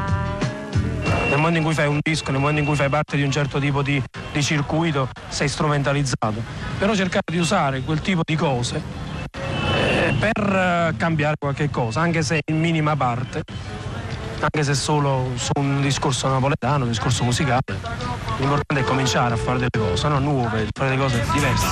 Nel momento in cui fai un disco, nel momento in cui fai parte di un certo tipo di, di circuito, sei strumentalizzato. Però cercare di usare quel tipo di cose per eh, cambiare qualche cosa, anche se in minima parte, anche se solo su un discorso napoletano, un discorso musicale. L'importante è cominciare a fare delle cose, no? nuove, fare delle cose diverse.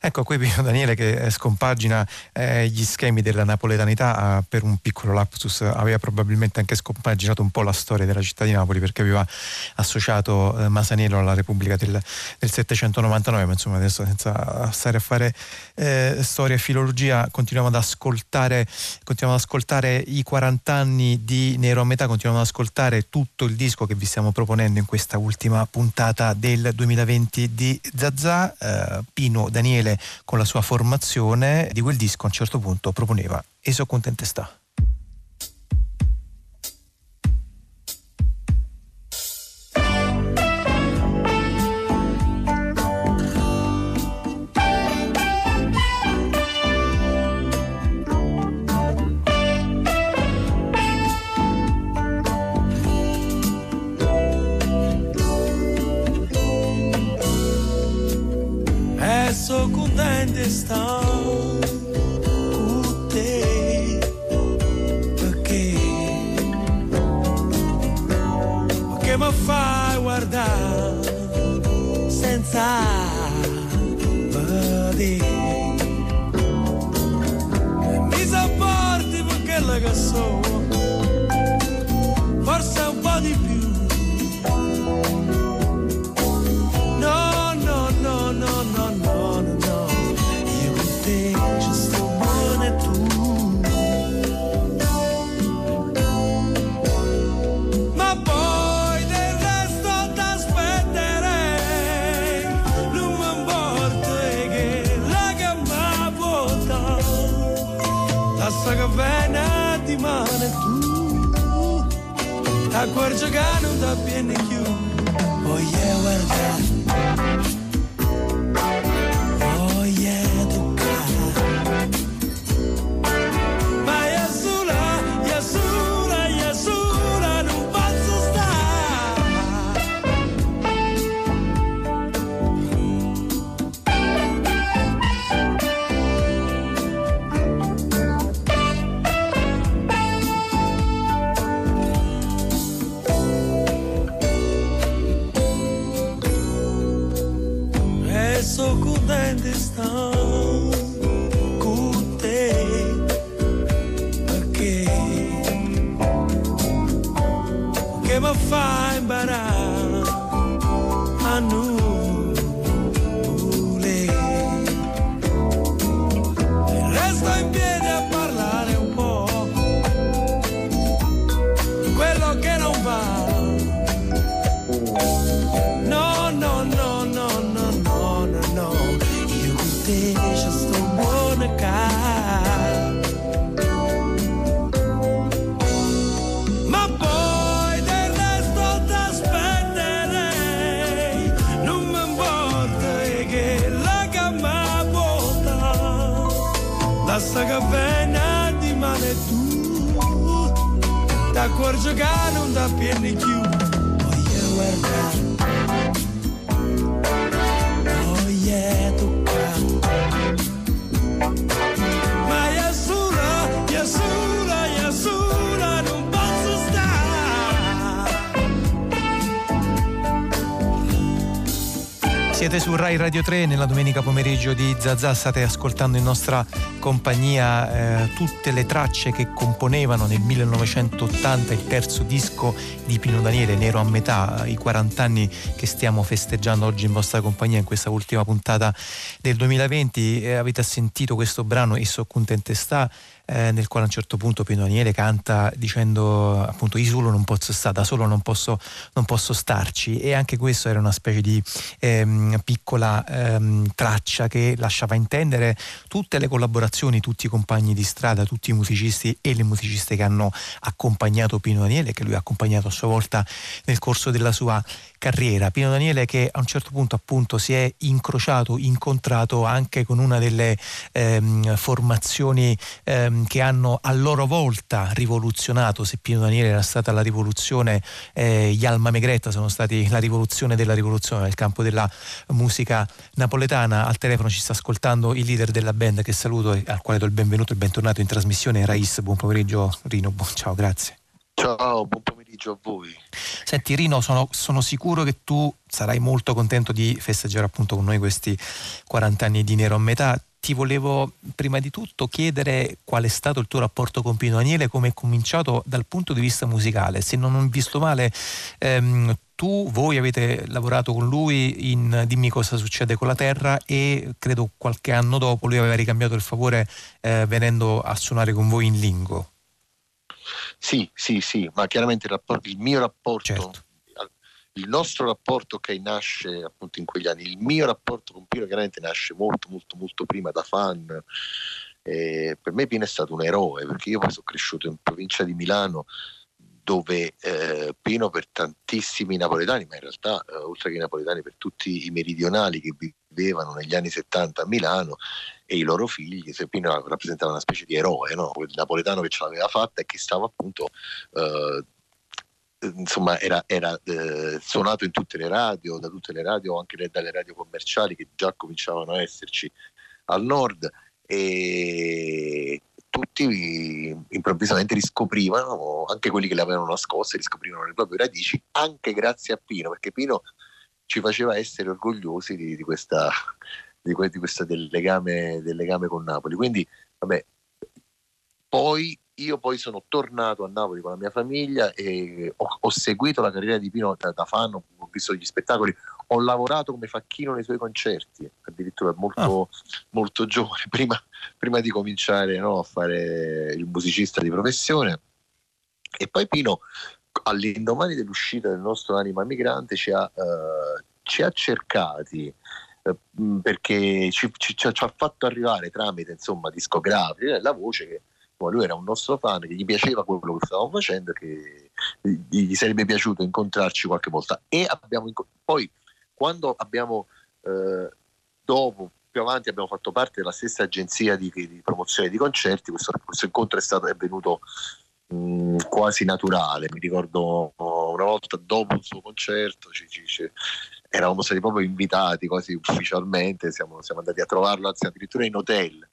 Ecco qui Pino Daniele che eh, scompagina eh, gli schemi della napoletanità eh, per un piccolo lapsus. Aveva probabilmente anche scompaginato un po' la storia della città di Napoli perché aveva associato eh, Masaniello alla Repubblica del, del 799 ma insomma adesso senza stare a fare eh, storia e filologia continuiamo ad ascoltare continuiamo ad ascoltare i 40 anni di Nero a metà continuiamo ad ascoltare tutto il disco che vi stiamo proponendo in questa ultima puntata del 2020 di Zazà. Eh, Pino Daniele con la sua formazione di quel disco a un certo punto proponeva Eso contente sta vedere mi sopporti per quello che sono forse un po' di più T'accorgi che non ti viene Lascia che venga di male tu. T'accorgi che non da pieni più. Voglio guardare. Voglio toccare. Ma Yasura, Yasura, Yasura, non posso stare. Siete su Rai Radio 3 nella domenica pomeriggio di Zazà, state ascoltando in nostra compagnia eh, tutte le tracce che componevano nel 1980 il terzo disco di Pino Daniele, Nero a metà, i 40 anni che stiamo festeggiando oggi in vostra compagnia in questa ultima puntata del 2020. Eh, avete sentito questo brano Esso contente sta eh, nel quale a un certo punto Pino Daniele canta dicendo appunto io solo non posso stare, da solo non posso, non posso starci e anche questo era una specie di ehm, piccola ehm, traccia che lasciava intendere tutte le collaborazioni, tutti i compagni di strada, tutti i musicisti e le musiciste che hanno accompagnato Pino Daniele, che lui ha accompagnato a sua volta nel corso della sua carriera. Pino Daniele che a un certo punto appunto si è incrociato, incontrato anche con una delle ehm, formazioni ehm, che hanno a loro volta rivoluzionato, se Pino Daniele era stata la rivoluzione, eh, gli Alma Megretta sono stati la rivoluzione della rivoluzione nel campo della musica napoletana. Al telefono ci sta ascoltando il leader della band che saluto e al quale do il benvenuto e bentornato in trasmissione, Rais. Buon pomeriggio Rino, buon, ciao, grazie. Ciao, buon pomeriggio a voi. Senti Rino, sono, sono, sicuro che tu sarai molto contento di festeggiare appunto con noi questi 40 anni di Nero a metà. Ti volevo prima di tutto chiedere qual è stato il tuo rapporto con Pino Daniele, come è cominciato dal punto di vista musicale. Se non ho visto male, ehm, tu, voi avete lavorato con lui in Dimmi cosa succede con la Terra e credo qualche anno dopo lui aveva ricambiato il favore eh, venendo a suonare con voi in Lingo. Sì, sì, sì, ma chiaramente il, rapporto, il mio rapporto, Certo. il nostro rapporto che nasce appunto in quegli anni, il mio rapporto con Pino chiaramente nasce molto, molto, molto prima da fan. Eh, per me Pino è stato un eroe perché io poi sono cresciuto in provincia di Milano dove eh, Pino per tantissimi napoletani, ma in realtà eh, oltre che i napoletani per tutti i meridionali che vivevano negli anni 70 a Milano e i loro figli, se Pino rappresentava una specie di eroe, no? quel napoletano che ce l'aveva fatta e che stava appunto eh, insomma era, era eh, suonato in tutte le radio, da tutte le radio, anche le- dalle radio commerciali che già cominciavano a esserci al nord e tutti improvvisamente riscoprivano, anche quelli che le avevano nascoste, riscoprivano le proprie radici, anche grazie a Pino, perché Pino ci faceva essere orgogliosi di, di questa, di, di questa del, legame, del legame con Napoli. Quindi, vabbè, poi io poi sono tornato a Napoli con la mia famiglia e ho, ho seguito la carriera di Pino da, da, fan, ho visto gli spettacoli, ho lavorato come facchino nei suoi concerti, addirittura molto, ah. molto giovane, prima, prima, di cominciare no, a fare il musicista di professione. E poi Pino, all'indomani dell'uscita del nostro Anima Migrante, ci ha, uh, ci ha cercati eh, perché ci, ci, ci, ha fatto arrivare tramite insomma discografiche la voce che lui era un nostro fan che gli piaceva quello che stavamo facendo che gli sarebbe piaciuto incontrarci qualche volta. E abbiamo poi quando abbiamo eh, dopo più avanti abbiamo fatto parte della stessa agenzia di, di promozione di concerti questo, questo incontro è stato è venuto mm, quasi naturale mi ricordo una volta dopo il suo concerto ci, ci, ci, eravamo stati proprio invitati quasi ufficialmente siamo, siamo andati a trovarlo anzi addirittura in hotel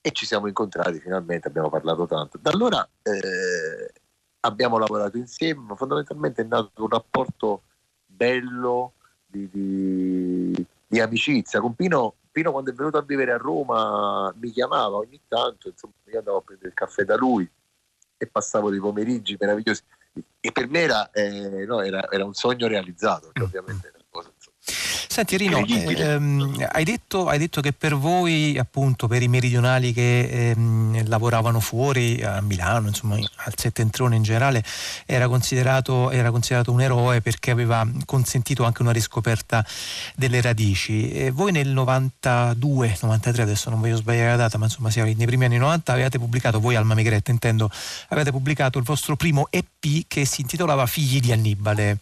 e ci siamo incontrati finalmente, abbiamo parlato tanto. Da allora eh, abbiamo lavorato insieme, ma fondamentalmente è nato un rapporto bello di, di, di amicizia. Con Pino, Pino, quando è venuto a vivere a Roma, mi chiamava ogni tanto, insomma, io andavo a prendere il caffè da lui e passavo dei pomeriggi meravigliosi. E per me era, eh, no, era, era un sogno realizzato, perché ovviamente Senti Rino, ehm, hai, detto, hai, detto, che per voi, appunto, per i meridionali che ehm, lavoravano fuori, a Milano, insomma, al settentrione in generale, era considerato, era considerato, un eroe perché aveva consentito anche una riscoperta delle radici. E voi nel 92, 93, adesso non voglio sbagliare la data, ma insomma siamo nei primi anni 90, avevate pubblicato, voi Alma Migretta intendo, avete pubblicato il vostro primo EP che si intitolava Figli di Annibale.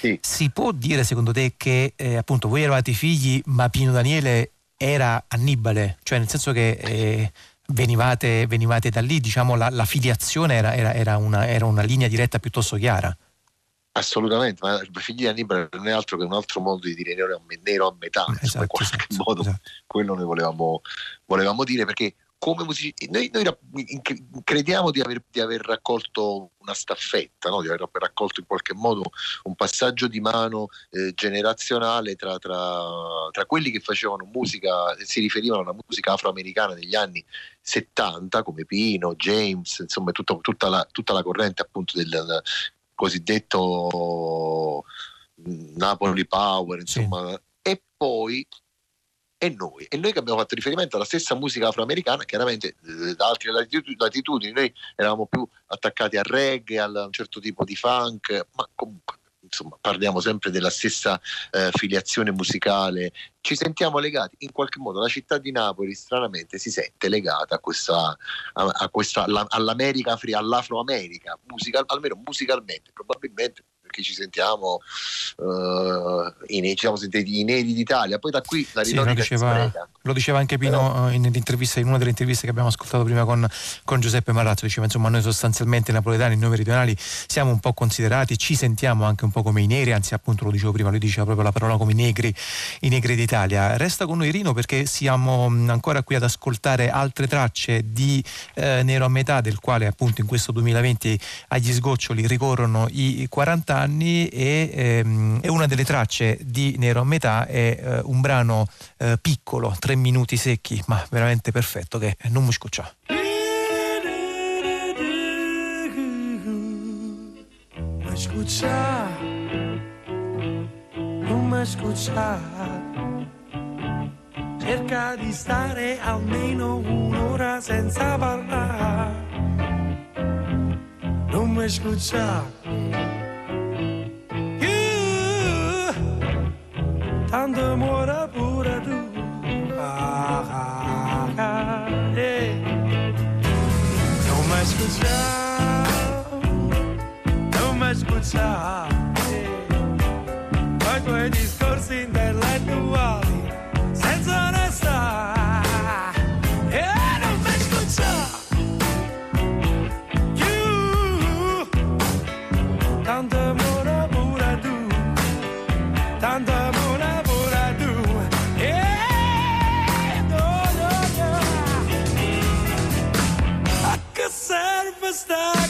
Sì. Si può dire secondo te che eh, appunto voi voi eravate figli, ma Pino Daniele era Annibale, cioè nel senso che eh, venivate, venivate, da lì, diciamo la, la filiazione era, era, era, una, era, una, linea diretta piuttosto chiara. Assolutamente, ma figli di Annibale non è altro che un altro modo di dire nero a, nero a metà, esatto, in qualche esatto, modo esatto. quello noi volevamo, volevamo dire perché come musicisti, noi, noi, crediamo di aver, di aver, raccolto una staffetta, no? di aver raccolto in qualche modo un passaggio di mano eh, generazionale tra, tra, tra, quelli che facevano musica, si riferivano alla musica afroamericana degli anni 70, come Pino, James, insomma tutta, tutta, la, tutta la, corrente appunto del cosiddetto Napoli Power, insomma, sì. e poi e noi. E noi che abbiamo fatto riferimento alla stessa musica afroamericana, chiaramente eh, da altre latitudini, noi eravamo più attaccati al reggae, a un certo tipo di funk, ma comunque insomma parliamo sempre della stessa eh, filiazione musicale, ci sentiamo legati in qualche modo, la città di Napoli stranamente si sente legata a questa, a, a questa all'America, all'Afroamerica, musical, almeno musicalmente, probabilmente perché ci sentiamo uh, in, sentiti i neri d'Italia. Poi da qui la sì, lo, diceva, lo diceva anche Pino Però... Eh, in, in, una delle interviste che abbiamo ascoltato prima con, con Giuseppe Marrazzo diceva insomma noi sostanzialmente napoletani noi meridionali siamo un po' considerati ci sentiamo anche un po' come i neri anzi appunto lo dicevo prima lui diceva proprio la parola come i negri i negri d'Italia. Resta con noi Rino perché siamo ancora qui ad ascoltare altre tracce di eh, Nero a metà del quale appunto in questo 2020 agli sgoccioli ricorrono i 40 anni e, ehm, una delle tracce di Nero a metà è eh, un brano eh, piccolo, tre minuti secchi, ma veramente perfetto, che Non Muscoccià. Escuchar, non mi escuchar. Cerca di stare almeno un'ora senza parlare. Non mi escuchar. Tanto muore pure tu. Ah, ah, ah, yeah. Non mi scusa, non mi scusa, yeah. i tuoi discorsi intellettuali senza onestà. mai stuck.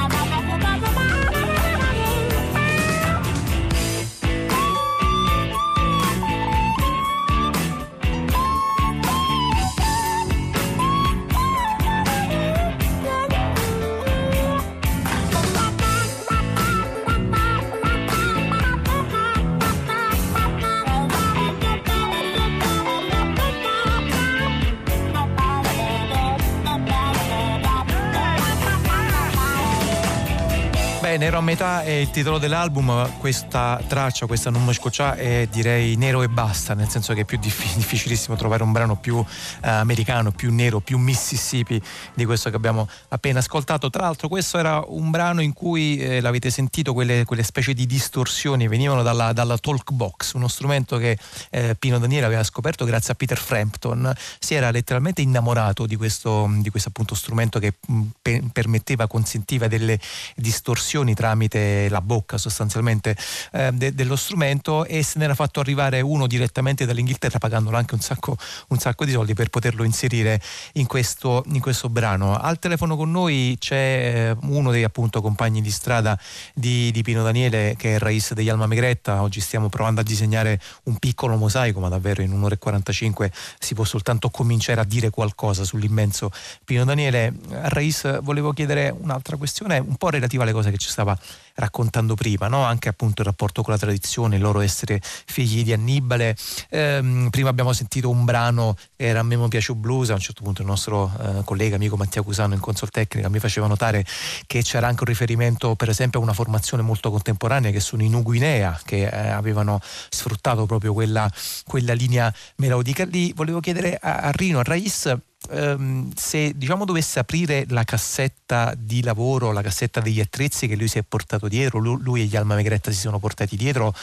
Nero a metà è il titolo dell'album, questa traccia, questa non scoccia è direi nero e basta, nel senso che è più diffi- difficilissimo trovare un brano più eh, americano, più nero, più Mississippi di questo che abbiamo appena ascoltato. Tra l'altro questo era un brano in cui eh, l'avete sentito, quelle, quelle specie di distorsioni venivano dalla, dalla talk box, uno strumento che eh, Pino Daniele aveva scoperto grazie a Peter Frampton. Si era letteralmente innamorato di questo, di questo appunto strumento che mh, pe- permetteva, consentiva delle distorsioni tramite la bocca sostanzialmente eh, de- dello strumento e se n'era fatto arrivare uno direttamente dall'Inghilterra pagandolo anche un sacco, un sacco di soldi per poterlo inserire in questo, in questo brano. Al telefono con noi c'è eh, uno dei appunto compagni di strada di, di Pino Daniele che è il Rais degli Alma Megretta. Oggi stiamo provando a disegnare un piccolo mosaico, ma davvero in un'ora e 45 si può soltanto cominciare a dire qualcosa sull'immenso Pino Daniele. Rais, volevo chiedere un'altra questione un po' relativa alle cose che ci stava raccontando prima, no? anche appunto il rapporto con la tradizione, il loro essere figli di Annibale. Ehm, prima abbiamo sentito un brano era A me piace blues, a un certo punto il nostro eh, collega, amico Mattia Cusano in consol tecnica mi faceva notare che c'era anche un riferimento per esempio a una formazione molto contemporanea che sono i Nuguinea che eh, avevano sfruttato proprio quella, quella linea melodica lì. Volevo chiedere a, a Rino, a Rais, ehm, se diciamo dovesse aprire la cassetta di lavoro, la cassetta degli attrezzi che lui si è portato dietro, lu- lui, e gli Alma Megretta si sono portati dietro,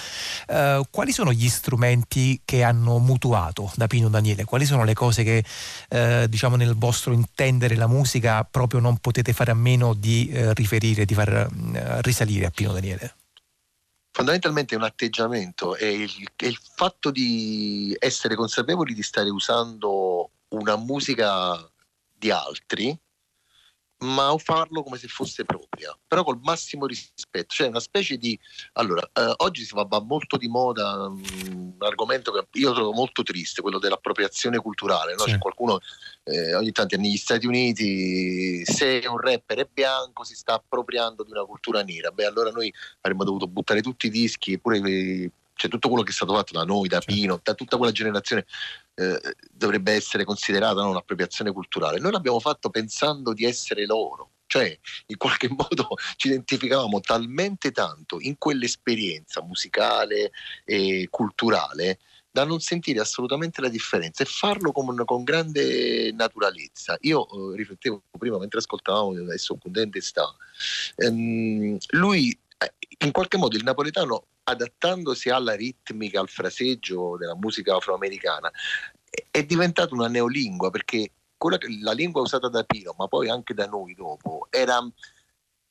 eh, quali sono gli strumenti che hanno mutuato da Pino Daniele? Quali sono le cose che eh, diciamo nel vostro intendere la musica proprio non potete fare a meno di eh, riferire, di far eh, risalire a Pino Daniele? fondamentalmente è un atteggiamento, è il, è il fatto di essere consapevoli di stare usando una musica di altri, ma farlo come se fosse propria, però col massimo rispetto, cioè una specie di... Allora, eh, oggi si va, va molto di moda mm, un argomento che io trovo molto triste, quello dell'appropriazione culturale, no? Sì. C'è qualcuno eh, ogni tanto negli Stati Uniti, se un rapper è bianco si sta appropriando di una cultura nera, beh allora noi avremmo dovuto buttare tutti i dischi, eppure eh, cioè, tutto quello che è stato fatto da noi, da Pino, da tutta quella generazione eh, dovrebbe essere considerata no, un'appropriazione culturale. Noi l'abbiamo fatto pensando di essere loro, cioè in qualche modo ci identificavamo talmente tanto in quell'esperienza musicale e culturale da non sentire assolutamente la differenza e farlo con, con grande naturalezza. Io eh, riflettevo prima mentre ascoltavamo adesso Contente sta. Ehm, lui eh, in qualche modo il napoletano adattandosi alla ritmica, al fraseggio della musica afroamericana, è- diventata una neolingua perché quella la lingua usata da Pino, ma poi anche da noi dopo, era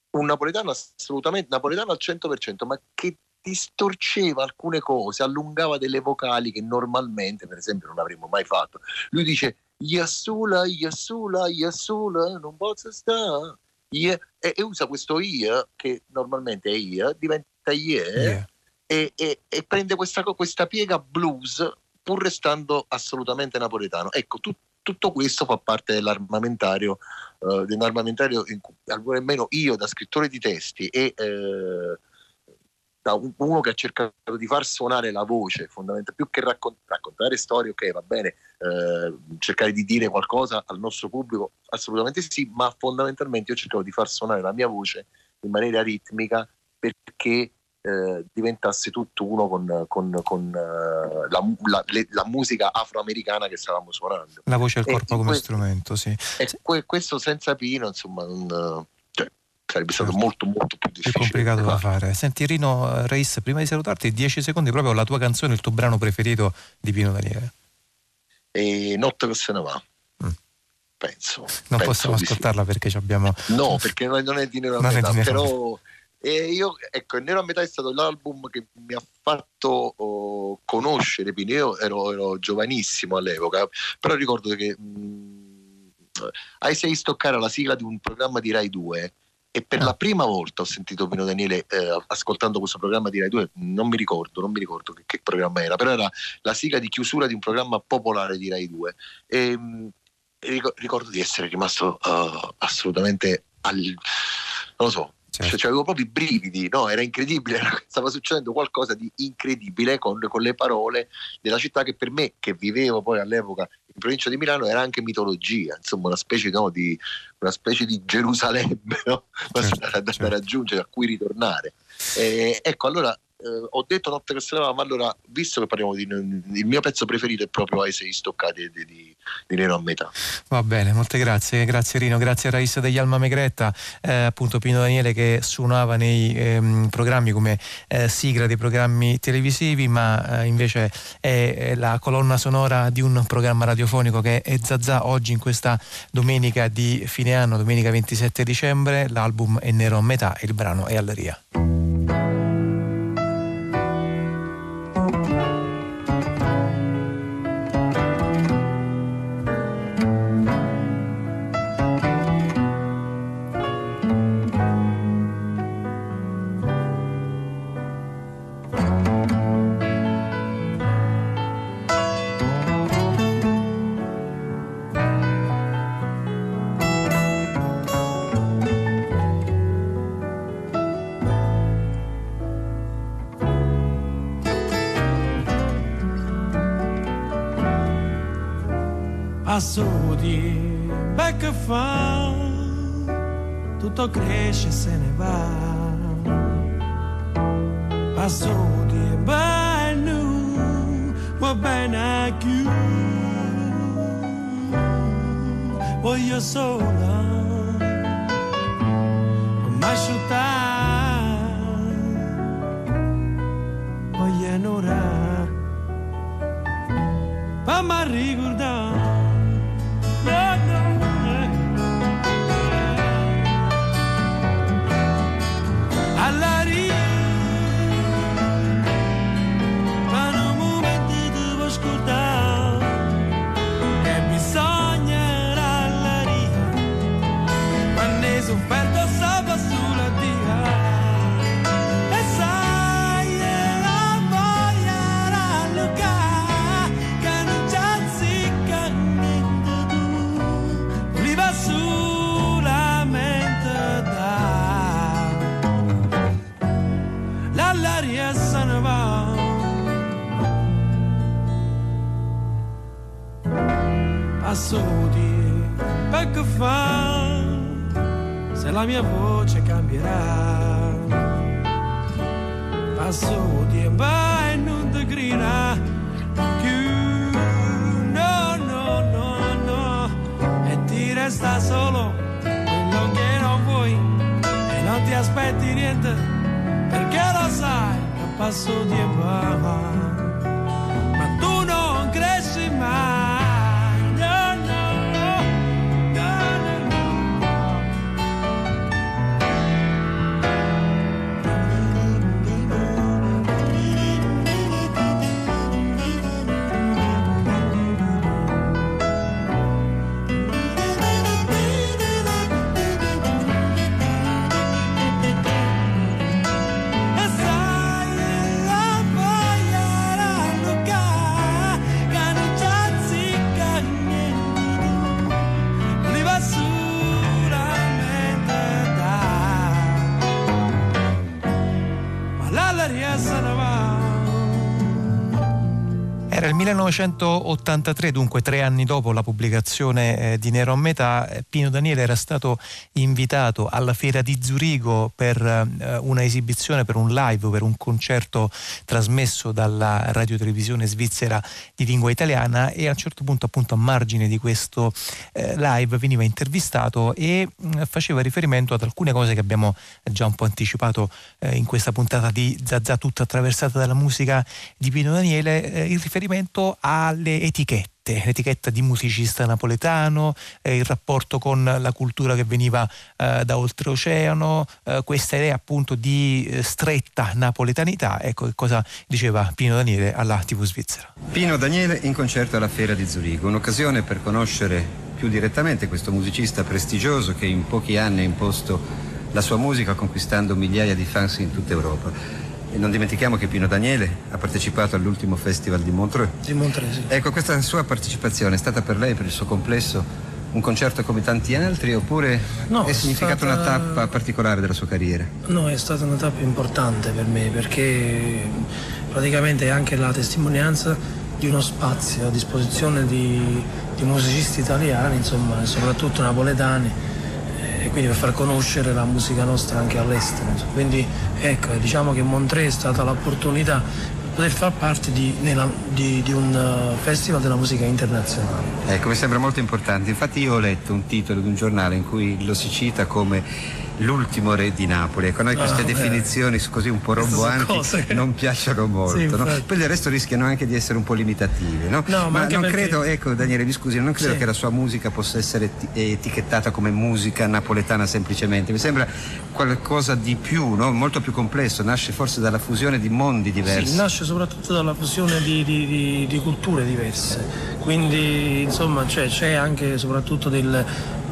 un napoletano assolutamente napoletano al 100%, ma che distorceva alcune cose, allungava delle vocali che normalmente, per esempio, non avremmo mai fatto. Lui dice Yassula, Yassula, Yassula, non posso stare. E, e usa questo ia, che normalmente è ia, diventa ie, Yeah. E, e- e prende questa, questa piega blues pur restando assolutamente napoletano. Ecco, tu- tutto questo fa parte dell'armamentario, eh, dell'armamentario in cui almeno io da scrittore di testi e eh, da un- uno che ha cercato di far suonare la voce, fondamentalmente, più che raccon- raccontare storie, ok, va bene, eh, cercare di dire qualcosa al nostro pubblico, assolutamente sì, ma fondamentalmente io cercavo di far suonare la mia voce in maniera ritmica perché eh, diventasse tutto uno con, con- con, eh, la, la- le- la musica afroamericana che stavamo suonando. La voce e il corpo come que- strumento, sì. E que- questo senza Pino, insomma, non, cioè, sarebbe stato Certo. molto molto più difficile. complicato da fare. Senti Rino eh, Reis, prima di salutarti, 10 secondi proprio la tua canzone, il tuo brano preferito di Pino Daniele. E Notte che se ne va. Mm. Penso. Non penso possiamo di sì. ascoltarla perché abbiamo... No, perché non è, è di Nero è però e io, ecco, il Nero a metà è stato l'album che mi ha fatto oh, conoscere Pino. Io ero, ero giovanissimo all'epoca, però ricordo che mh, Ai sei stoccare la sigla di un programma di Rai 2 e per Ah. la prima volta ho sentito Pino Daniele eh, ascoltando questo programma di Rai 2, non mi ricordo, non mi ricordo che, che programma era, però era la sigla di chiusura di un programma popolare di Rai 2 e, e ricor- ricordo di essere rimasto eh, assolutamente al, non lo so, Certo. cioè, avevo proprio i brividi, no? era incredibile, stava succedendo qualcosa di incredibile con, con le parole della città che per me, che vivevo poi all'epoca in provincia di Milano, era anche mitologia, insomma una specie, no, di, una specie di Gerusalemme no? da, Certo, da- da certo. raggiungere, a cui ritornare. E, ecco, allora eh, ho detto notte che se ne va, ma allora, visto che parliamo di il mio pezzo preferito è proprio ai sei stoccati di, di, di Nero a metà. Va bene, molte grazie, grazie Rino, grazie a Raissa degli Alma Megretta, eh, appunto Pino Daniele che suonava nei ehm, programmi come eh, sigla dei programmi televisivi, ma eh, invece è, è la colonna sonora di un programma radiofonico che è Zazà oggi in questa domenica di fine anno, domenica 27 dicembre, l'album è Nero a metà e il brano è Alleria. Assodi, beh che fa, tutto cresce e se ne va. Assodi, beh nu, va bene più. Voglio mi asciuttare, voglio un'ora, ma mi ricordare. La mia voce cambierà. Passo di e non ti grida più. No, no, no, no. E ti resta solo quello che non vuoi e non ti aspetti niente perché lo sai che passo tempo ma 1983, dunque tre anni dopo la pubblicazione eh, di Nero a metà, eh, Pino Daniele era stato invitato alla Fiera di Zurigo per eh, una esibizione, per un live, per un concerto trasmesso dalla radiotelevisione svizzera di lingua italiana e a un certo punto appunto a margine di questo eh, live veniva intervistato e mh, mm, faceva riferimento ad alcune cose che abbiamo già un po' anticipato eh, in questa puntata di Zazà tutta attraversata dalla musica di Pino Daniele, eh, il riferimento alle etichette l'etichetta di musicista napoletano, eh, il rapporto con la cultura che veniva eh, da oltreoceano, eh, questa idea appunto di eh, stretta napoletanità. Ecco che cosa diceva Pino Daniele alla TV svizzera. Pino Daniele in concerto alla Fiera di Zurigo, un'occasione per conoscere più direttamente questo musicista prestigioso che in pochi anni ha imposto la sua musica conquistando migliaia di fans in tutta Europa. E non dimentichiamo che Pino Daniele ha partecipato all'ultimo festival di Montreux. Di Montreux, sì. Ecco, questa sua partecipazione è stata per lei, per il suo complesso, un concerto come tanti altri oppure no, è significata stata... una tappa particolare della sua carriera? No, è stata una tappa importante per me perché praticamente è anche la testimonianza di uno spazio a disposizione di, di musicisti italiani, insomma, soprattutto napoletani e quindi per far conoscere la musica nostra anche all'estero. Quindi ecco, diciamo che Montreux è stata l'opportunità di poter far parte di, nella, di, di, un uh, festival della musica internazionale. Ecco, mi sembra molto importante. Infatti io ho letto un titolo di un giornale in cui lo si cita come l'ultimo re di Napoli. Ecco, noi queste ah, definizioni così un po' romboanti che... non piacciono molto. Sì, no? Poi del resto rischiano anche di essere un po' limitative. No? No, ma, ma non perché... credo, ecco Daniele, mi scusi, non credo sì. che la sua musica possa essere etichettata come musica napoletana semplicemente. Mi sembra qualcosa di più, no? molto più complesso. Nasce forse dalla fusione di mondi diversi. Sì, nasce soprattutto dalla fusione di, di, di, di culture diverse. Quindi insomma cioè, c'è anche soprattutto del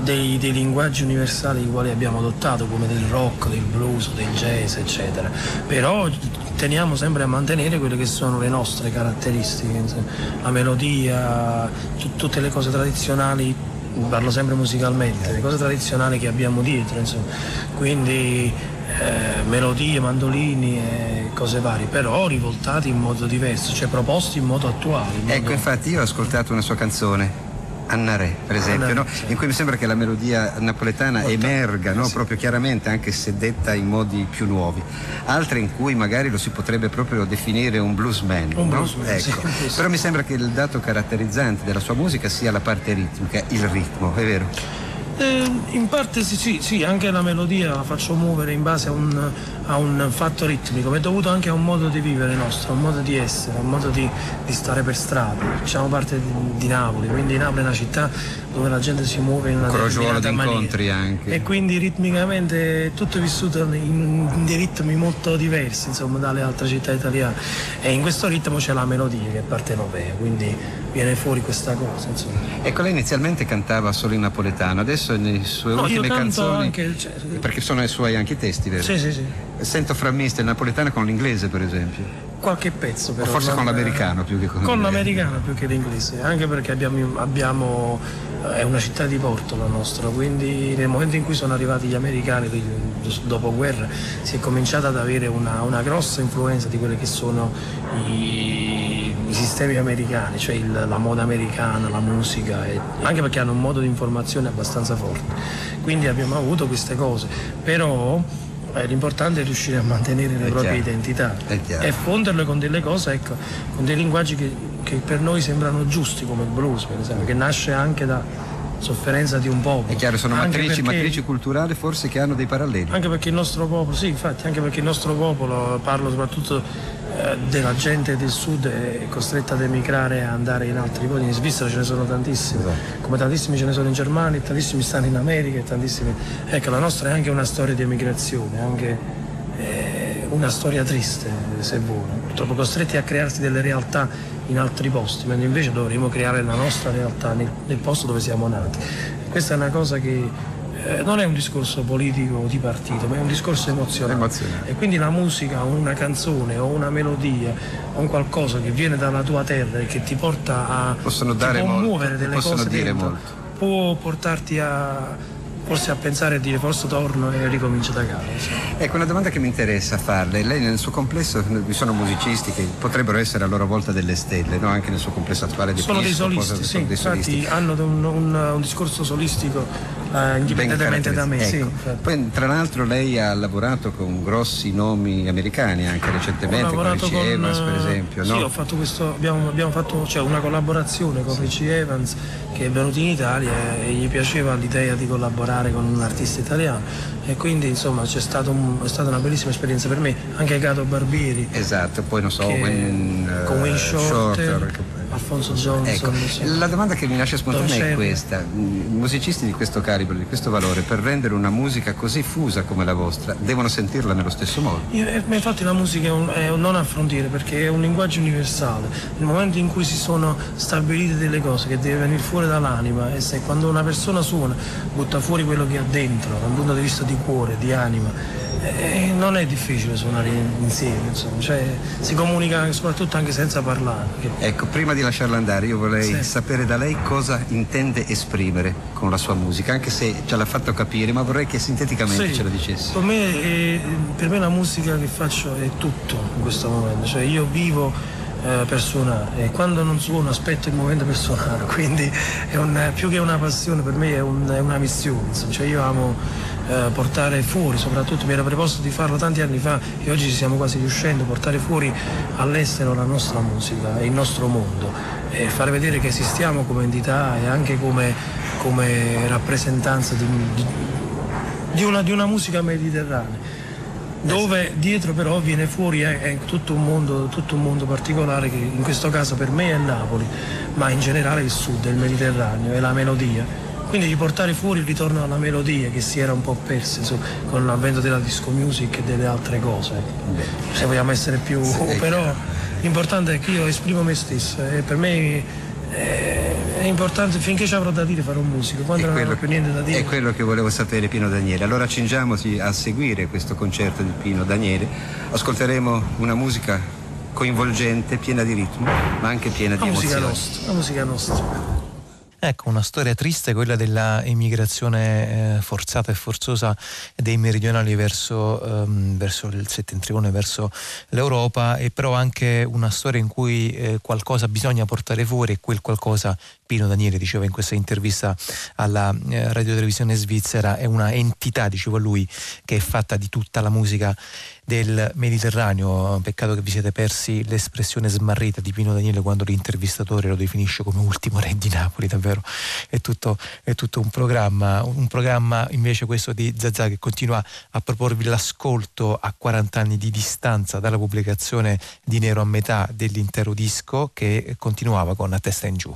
dei, dei, linguaggi universali i quali abbiamo adottato come del rock, del blues, del jazz eccetera però teniamo sempre a mantenere quelle che sono le nostre caratteristiche la melodia t- tutte le cose tradizionali parlo sempre musicalmente le cose tradizionali che abbiamo dietro insomma. quindi eh, melodie, mandolini e cose varie, però rivoltati in modo diverso, cioè proposti in modo attuale. In ecco, infatti io ho ascoltato una sua canzone Anna Re, per esempio, no? in cui mi sembra che la melodia napoletana Molto, emerga no? sì. proprio chiaramente, anche se detta in modi più nuovi. Altre in cui magari lo si potrebbe proprio definire un bluesman. Un no? bluesman ecco. sì, Però mi sembra che il dato caratterizzante della sua musica sia la parte ritmica, il ritmo, è vero? Eh, in parte sì, sì, sì, anche la melodia la faccio muovere in base a un, a un, fatto ritmico, è dovuto anche a un modo di vivere nostro, a un modo di essere, a un modo di, di stare per strada. Facciamo parte di, di, Napoli, quindi Napoli è una città dove la gente si muove in una Crogiuolo di incontri anche. E quindi ritmicamente è tutto vissuto in, in dei ritmi molto diversi insomma, dalle altre città italiane. E in questo ritmo c'è la melodia che è partenopea, quindi viene fuori questa cosa. Insomma. Ecco, lei inizialmente cantava solo in napoletano, adesso nelle sue no, ultime canzoni. Anche, cioè, perché sono i suoi anche i testi, vero? Sì, sì, sì. Sento frammista il napoletano con l'inglese, per esempio. Qualche pezzo però. O forse con l'americano più che con, con l'americano più che l'inglese, anche perché abbiamo, abbiamo è una città di porto la nostra, quindi nel momento in cui sono arrivati gli americani dopo guerra si è cominciata ad avere una, una grossa influenza di quelli che sono i, i sistemi americani, cioè il, la moda americana, la musica, e, anche perché hanno un modo di informazione abbastanza forte. Quindi abbiamo avuto queste cose, però eh, l'importante è riuscire a mantenere le è proprie chiaro. identità e fonderle con delle cose, ecco, con dei linguaggi che, che, per noi sembrano giusti, come il blues, per esempio, che nasce anche da sofferenza di un popolo. È chiaro, sono matrici, perché, matrici, culturali forse che hanno dei paralleli. Anche perché il nostro popolo, sì, infatti, anche perché il nostro popolo, parlo soprattutto della gente del sud è costretta ad emigrare e andare in altri posti, in Svizzera ce ne sono tantissimi, esatto. come tantissimi ce ne sono in Germania, tantissimi stanno in America tantissimi... Ecco, la nostra è anche una storia di emigrazione, anche eh, una storia triste se vuole, purtroppo costretti a crearsi delle realtà in altri posti, mentre invece dovremmo creare la nostra realtà nel, nel posto dove siamo nati. Questa è una cosa che eh, non è un discorso politico di partito, ma è un discorso emozionale. emozionale. E quindi la musica o una canzone o una melodia o un qualcosa che viene dalla tua terra e che ti porta a possono dare muovere molto, delle cose dentro, molto. può portarti a forse a pensare e dire forse torno e ricomincio da capo. Ecco, una domanda che mi interessa farle. Lei nel suo complesso, vi sono musicisti che potrebbero essere a loro volta delle stelle, no? anche nel suo complesso attuale di Sono dei Pisco, solisti, cosa- sì, sono dei infatti solisti. hanno un, un- un discorso solistico eh, indipendentemente da me. sì, Ecco. infatti. Poi tra l'altro lei ha lavorato con grossi nomi americani anche recentemente, con Richie con, Evans per eh, esempio, Sì, no? ho fatto questo, abbiamo, abbiamo fatto cioè, una collaborazione con Richie Evans che è venuto in Italia e gli piaceva l'idea di collaborare con un artista italiano e quindi insomma c'è stato un- è stata una bellissima esperienza per me, anche Gato Barbieri. Esatto, poi non so, che- Wayne, eh, con Wayne Shorter, Shorter, Alfonso Johnson. Ecco, la domanda che mi nasce Don spontanea è questa. Mm, Musicisti di questo calibro, di questo valore, per rendere una musica così fusa come la vostra, devono sentirla nello stesso modo. Io- eh, ma infatti la musica è un, è un non affrontiere perché è un linguaggio universale. Nel momento in cui si sono stabilite delle cose che deve venire fuori dall'anima e se quando una persona suona butta fuori quello che ha dentro, da un punto di vista di cuore, di anima, eh, non è difficile suonare in- insieme, insomma. Cioè, si comunica soprattutto anche senza parlare. Ecco, prima di lasciarla andare, io vorrei Sì. sapere da lei cosa intende esprimere con la sua musica, anche se ce l'ha fatto capire, ma vorrei che sinteticamente Sì, ce lo dicesse. Per me, eh, per me la musica che faccio è tutto in questo momento, cioè io vivo eh, per suonare e quando non suono aspetto il momento per suonare, quindi è un- più che una passione per me è, un- è una missione, insomma. Cioè, io amo eh, portare fuori, soprattutto mi era preposto di farlo tanti anni fa e oggi ci stiamo quasi riuscendo, portare fuori all'estero la nostra musica e il nostro mondo e fare vedere che esistiamo come entità e anche come, come rappresentanza di, di- di una, di una musica mediterranea dove dietro però viene fuori è, è tutto, un mondo, tutto un mondo particolare che in questo caso per me è Napoli ma in generale il sud, il Mediterraneo, è la melodia quindi di portare fuori il ritorno alla melodia che si era un po' persa insomma, con l'avvento della disco music e delle altre cose se vogliamo essere più però l'importante è che io esprimo me stesso e per me eh, è importante finché ci avrò da dire farò musica quando non avrò più niente da dire È quello che volevo sapere Pino Daniele. Allora accingiamoci a seguire questo concerto di Pino Daniele. Ascolteremo una musica coinvolgente, piena di ritmo, ma anche piena la di musica emozioni. nostra la musica nostra Ecco, una storia triste quella della emigrazione eh, forzata e forzosa dei meridionali verso, ehm, verso il settentrione, verso l'Europa, e però anche una storia in cui eh, qualcosa bisogna portare fuori e quel qualcosa, Pino Daniele diceva in questa intervista alla eh, radiotelevisione svizzera, è una entità, diceva lui, che è fatta di tutta la musica del Mediterraneo. Peccato che vi siete persi l'espressione smarrita di Pino Daniele quando l'intervistatore lo definisce come ultimo re di Napoli, davvero è tutto, è tutto un programma, un programma invece questo di Zazà che continua a proporvi l'ascolto a 40 anni di distanza dalla pubblicazione di Nero a metà dell'intero disco che continuava con A testa in giù.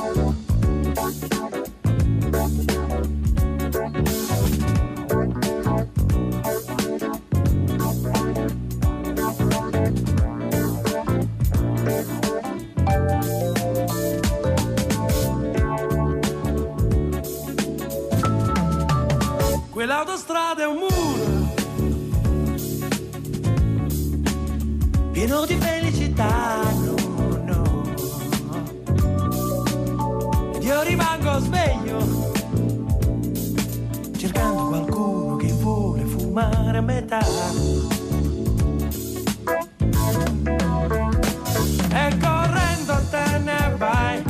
Quell'autostrada è un muro pieno di felicità, no, no. Ed io rimango sveglio cercando qualcuno che vuole fumare a metà. E correndo te ne vai,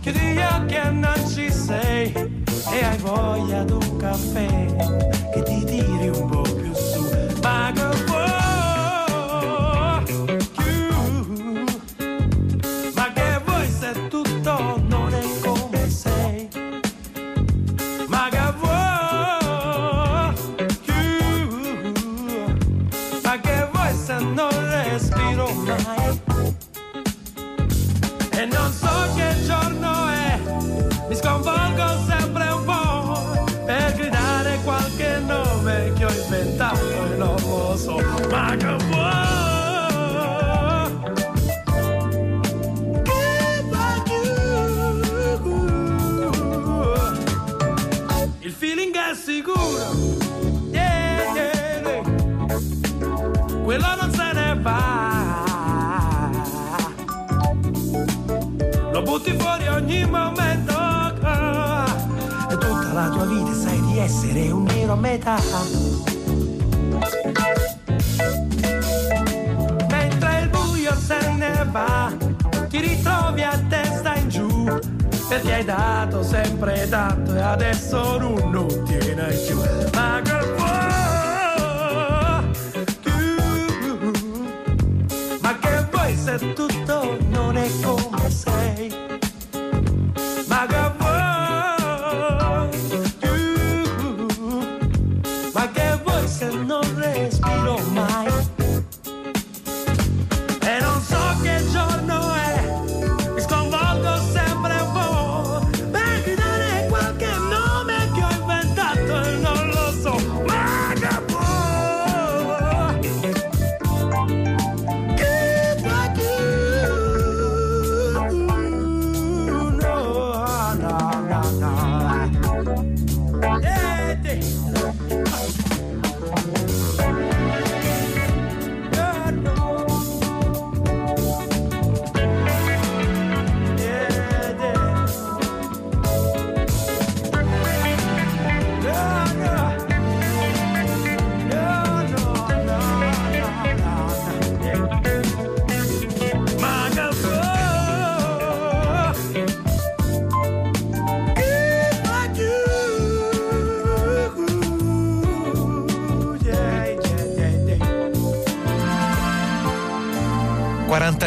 chiudi gli occhi e non ci sei, e hai voglia di un va. Lo butti fuori ogni momento. E tutta la tua vita sai di essere un nero a metà. Mentre il buio se ne va, ti ritrovi a testa in giù. Perché hai dato sempre tanto e adesso non, non tieni più. Ma che vuoi? Tutto non è come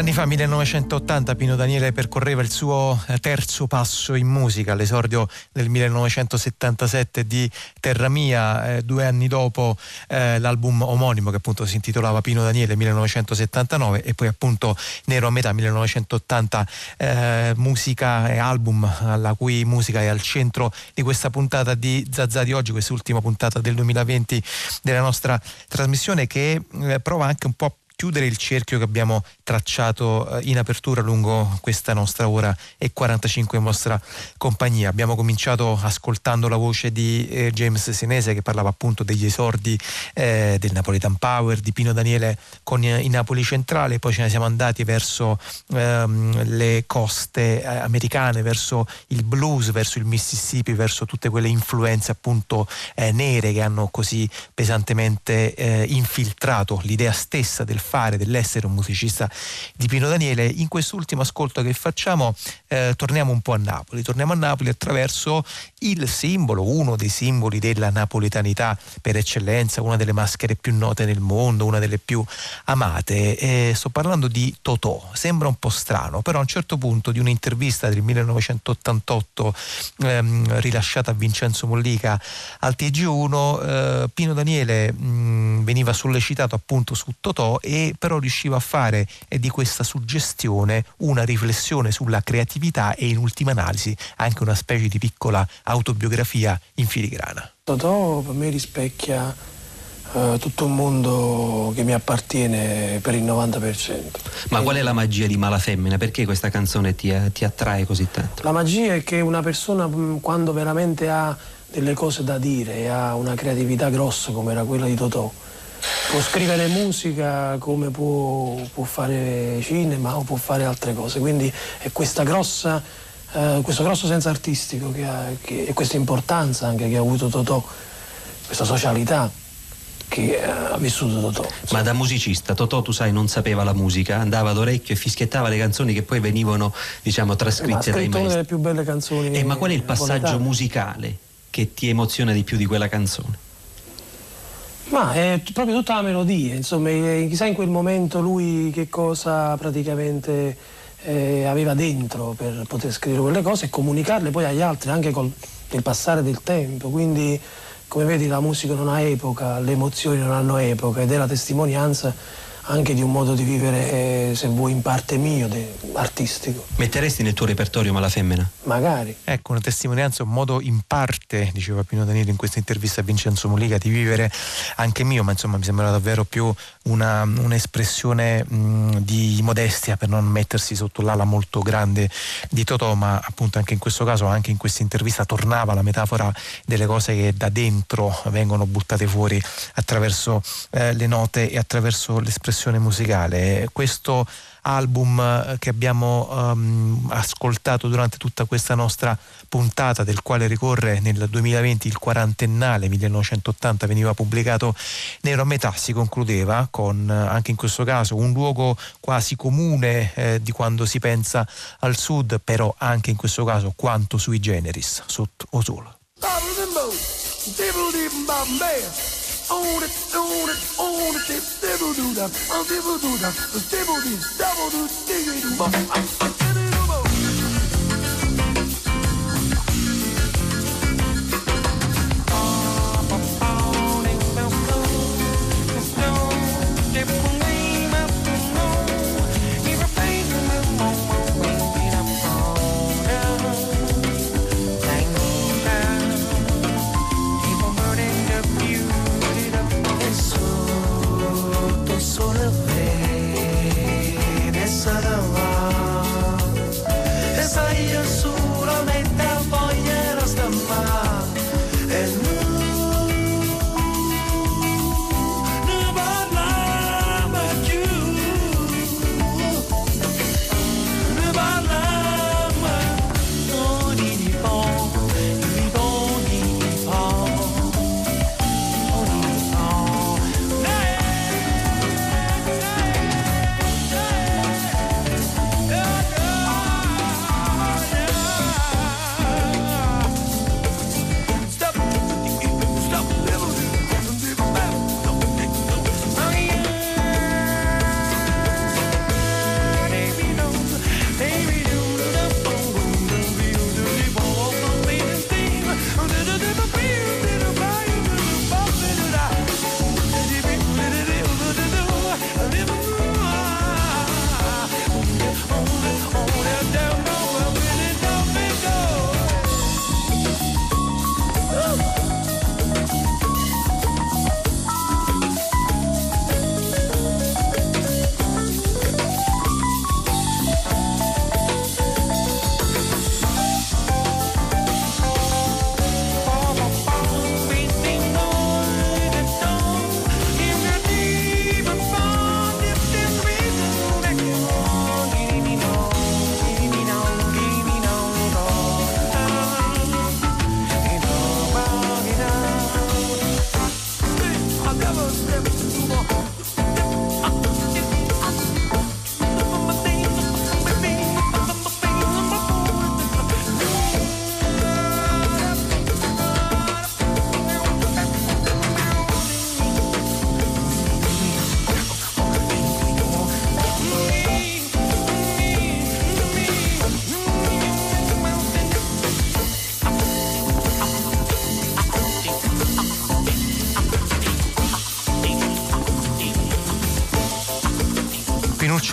anni fa, 1980, Pino Daniele percorreva il suo eh, terzo passo in musica, all'esordio del 1977 di Terra Mia, eh, due anni dopo eh, l'album omonimo che appunto si intitolava Pino Daniele 1979 e poi appunto Nero a metà 1980, eh, musica e album alla cui musica è al centro di questa puntata di Zazza di oggi, quest'ultima puntata del 2020 della nostra trasmissione che eh, prova anche un po' a chiudere il cerchio che abbiamo tracciato eh, in apertura lungo questa nostra ora e 45 in vostra compagnia. Abbiamo cominciato ascoltando la voce di eh, James Senese che parlava appunto degli esordi eh, del Napoletan Power, di Pino Daniele con eh, i Napoli Centrale, poi ce ne siamo andati verso ehm, le coste eh, americane, verso il blues, verso il Mississippi, verso tutte quelle influenze appunto eh, nere che hanno così pesantemente infiltrato l'idea stessa del fare, dell'essere un musicista di Pino Daniele. In quest'ultimo ascolto che facciamo eh, torniamo un po' a Napoli, torniamo a Napoli attraverso il simbolo, uno dei simboli della napoletanità per eccellenza, una delle maschere più note nel mondo, una delle più amate. Eh, sto parlando di Totò, sembra un po' strano, però a un certo punto di un'intervista del 1988 ehm, rilasciata a Vincenzo Mollica al TG1, eh, Pino Daniele mh, veniva sollecitato appunto su Totò e però riusciva a fare eh, di questa suggestione una riflessione sulla creatività e in ultima analisi anche una specie di piccola autobiografia in filigrana. Totò per me rispecchia eh, tutto un mondo che mi appartiene per il 90%. Ma qual è la magia di Mala Femmina? Perché questa canzone ti, ti attrae così tanto? La magia è che una persona mh, quando veramente ha delle cose da dire e ha una creatività grossa come era quella di Totò, può scrivere musica come può, può fare cinema o può fare altre cose. Quindi è questa grossa, eh, questo grosso senso artistico che ha, che- e questa importanza anche che ha avuto Totò, questa socialità che eh, ha vissuto Totò. Ma da musicista, Totò, tu sai, non sapeva la musica, andava ad orecchio e fischiettava le canzoni che poi venivano, diciamo, trascritte dai scritto una maestri. delle più belle canzoni. Eh, ma qual è il passaggio musicale che ti emoziona di più di quella canzone? Ma è t- proprio tutta la melodia, insomma, eh, chissà in quel momento lui che cosa praticamente eh, aveva dentro per poter scrivere quelle cose e comunicarle poi agli altri anche col il passare del tempo. Quindi, come vedi, la musica non ha epoca, le emozioni non hanno epoca ed è la testimonianza anche di un modo di vivere, eh, se vuoi, in parte mio, de, artistico. Metteresti nel tuo repertorio Mala Femmina? Magari. Ecco, una testimonianza, un modo in parte, diceva Pino Danilo in questa intervista a Vincenzo Moliga, di vivere anche mio, ma insomma mi sembra davvero più una, un'espressione mh, di modestia per non mettersi sotto l'ala molto grande di Totò, ma appunto anche in questo caso, anche in questa intervista tornava la metafora delle cose che da dentro vengono buttate fuori attraverso eh, le note e attraverso l'espressione musicale. Questo album eh, che abbiamo um, ascoltato durante tutta questa nostra puntata, del quale ricorre nel 2020 il quarantennale, 1980 veniva pubblicato Nero a metà, si concludeva con eh, anche in questo caso un luogo quasi comune eh, di quando si pensa al sud, però anche in questo caso quanto sui generis, sotto o solo. own it, own it, own it, they still do that, I'll do that, the stable do, double do, diggity do, Sole vede sarà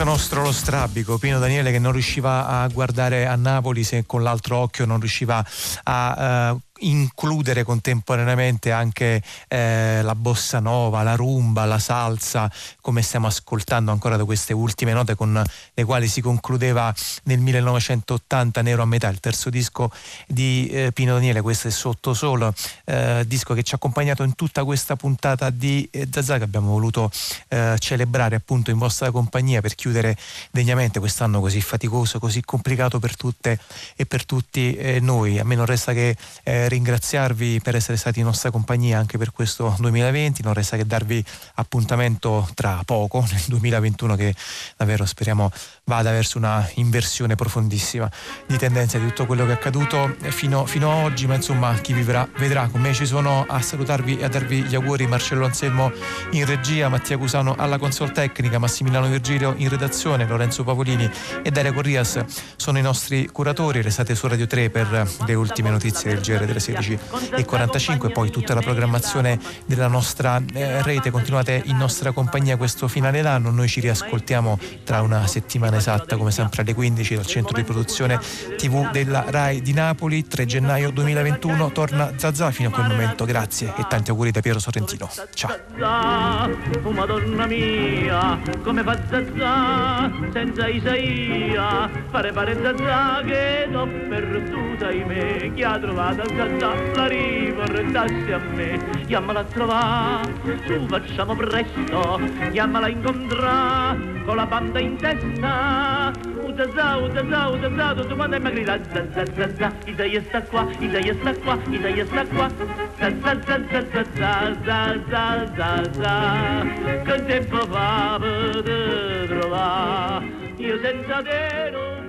Pinuccio nostro lo strabico, Pino Daniele che non riusciva a guardare a Napoli se con l'altro occhio non riusciva a eh, includere contemporaneamente anche eh, la bossa nova, la rumba, la salsa, come stiamo ascoltando ancora da queste ultime note con le quali si concludeva nel 1980 Nero a metà, il terzo disco di eh, Pino Daniele, questo è Sotto Solo, eh, disco che ci ha accompagnato in tutta questa puntata di eh, Zazà che abbiamo voluto eh, celebrare appunto in vostra compagnia per chiudere degnamente quest'anno così faticoso, così complicato per tutte e per tutti eh, noi. A me non resta che eh, ringraziarvi per essere stati in nostra compagnia anche per questo 2020, non resta che darvi appuntamento tra poco, nel 2021 che davvero speriamo vada verso una inversione profondissima di tendenza di tutto quello che è accaduto fino, fino a oggi, ma insomma chi vivrà vedrà. Con me ci sono a salutarvi e a darvi gli auguri Marcello Anselmo in regia, Mattia Cusano alla console tecnica, Massimiliano Virgilio in redazione, Lorenzo Pavolini e Daria Corrias sono i nostri curatori. Restate su Radio 3 per le ultime notizie del GR alle 16.45, poi tutta la programmazione della nostra eh, rete, continuate in nostra compagnia questo finale d'anno, noi ci riascoltiamo tra una settimana esatta come sempre alle 15 dal centro di produzione TV della RAI di Napoli, 3 gennaio 2021, torna Zazà fino a quel momento, grazie e tanti auguri da Piero Sorrentino, ciao! Oh senza Isaia, pare pare Zazà che l'ho perduta in me, chi ha trovato Zazà la riportassi a me, chiamala a trovare, su facciamo presto, chiamala a incontrare, con la banda in testa, Zazà, uh Zazà, tutto quanto mi grida, Zazà, Zazà, Isaia sta qua, Isaia sta qua, Isaia sta qua, Zazà, Zazà, Zazà, Zazà, Zazà, che tempo fa per trovare, io senza te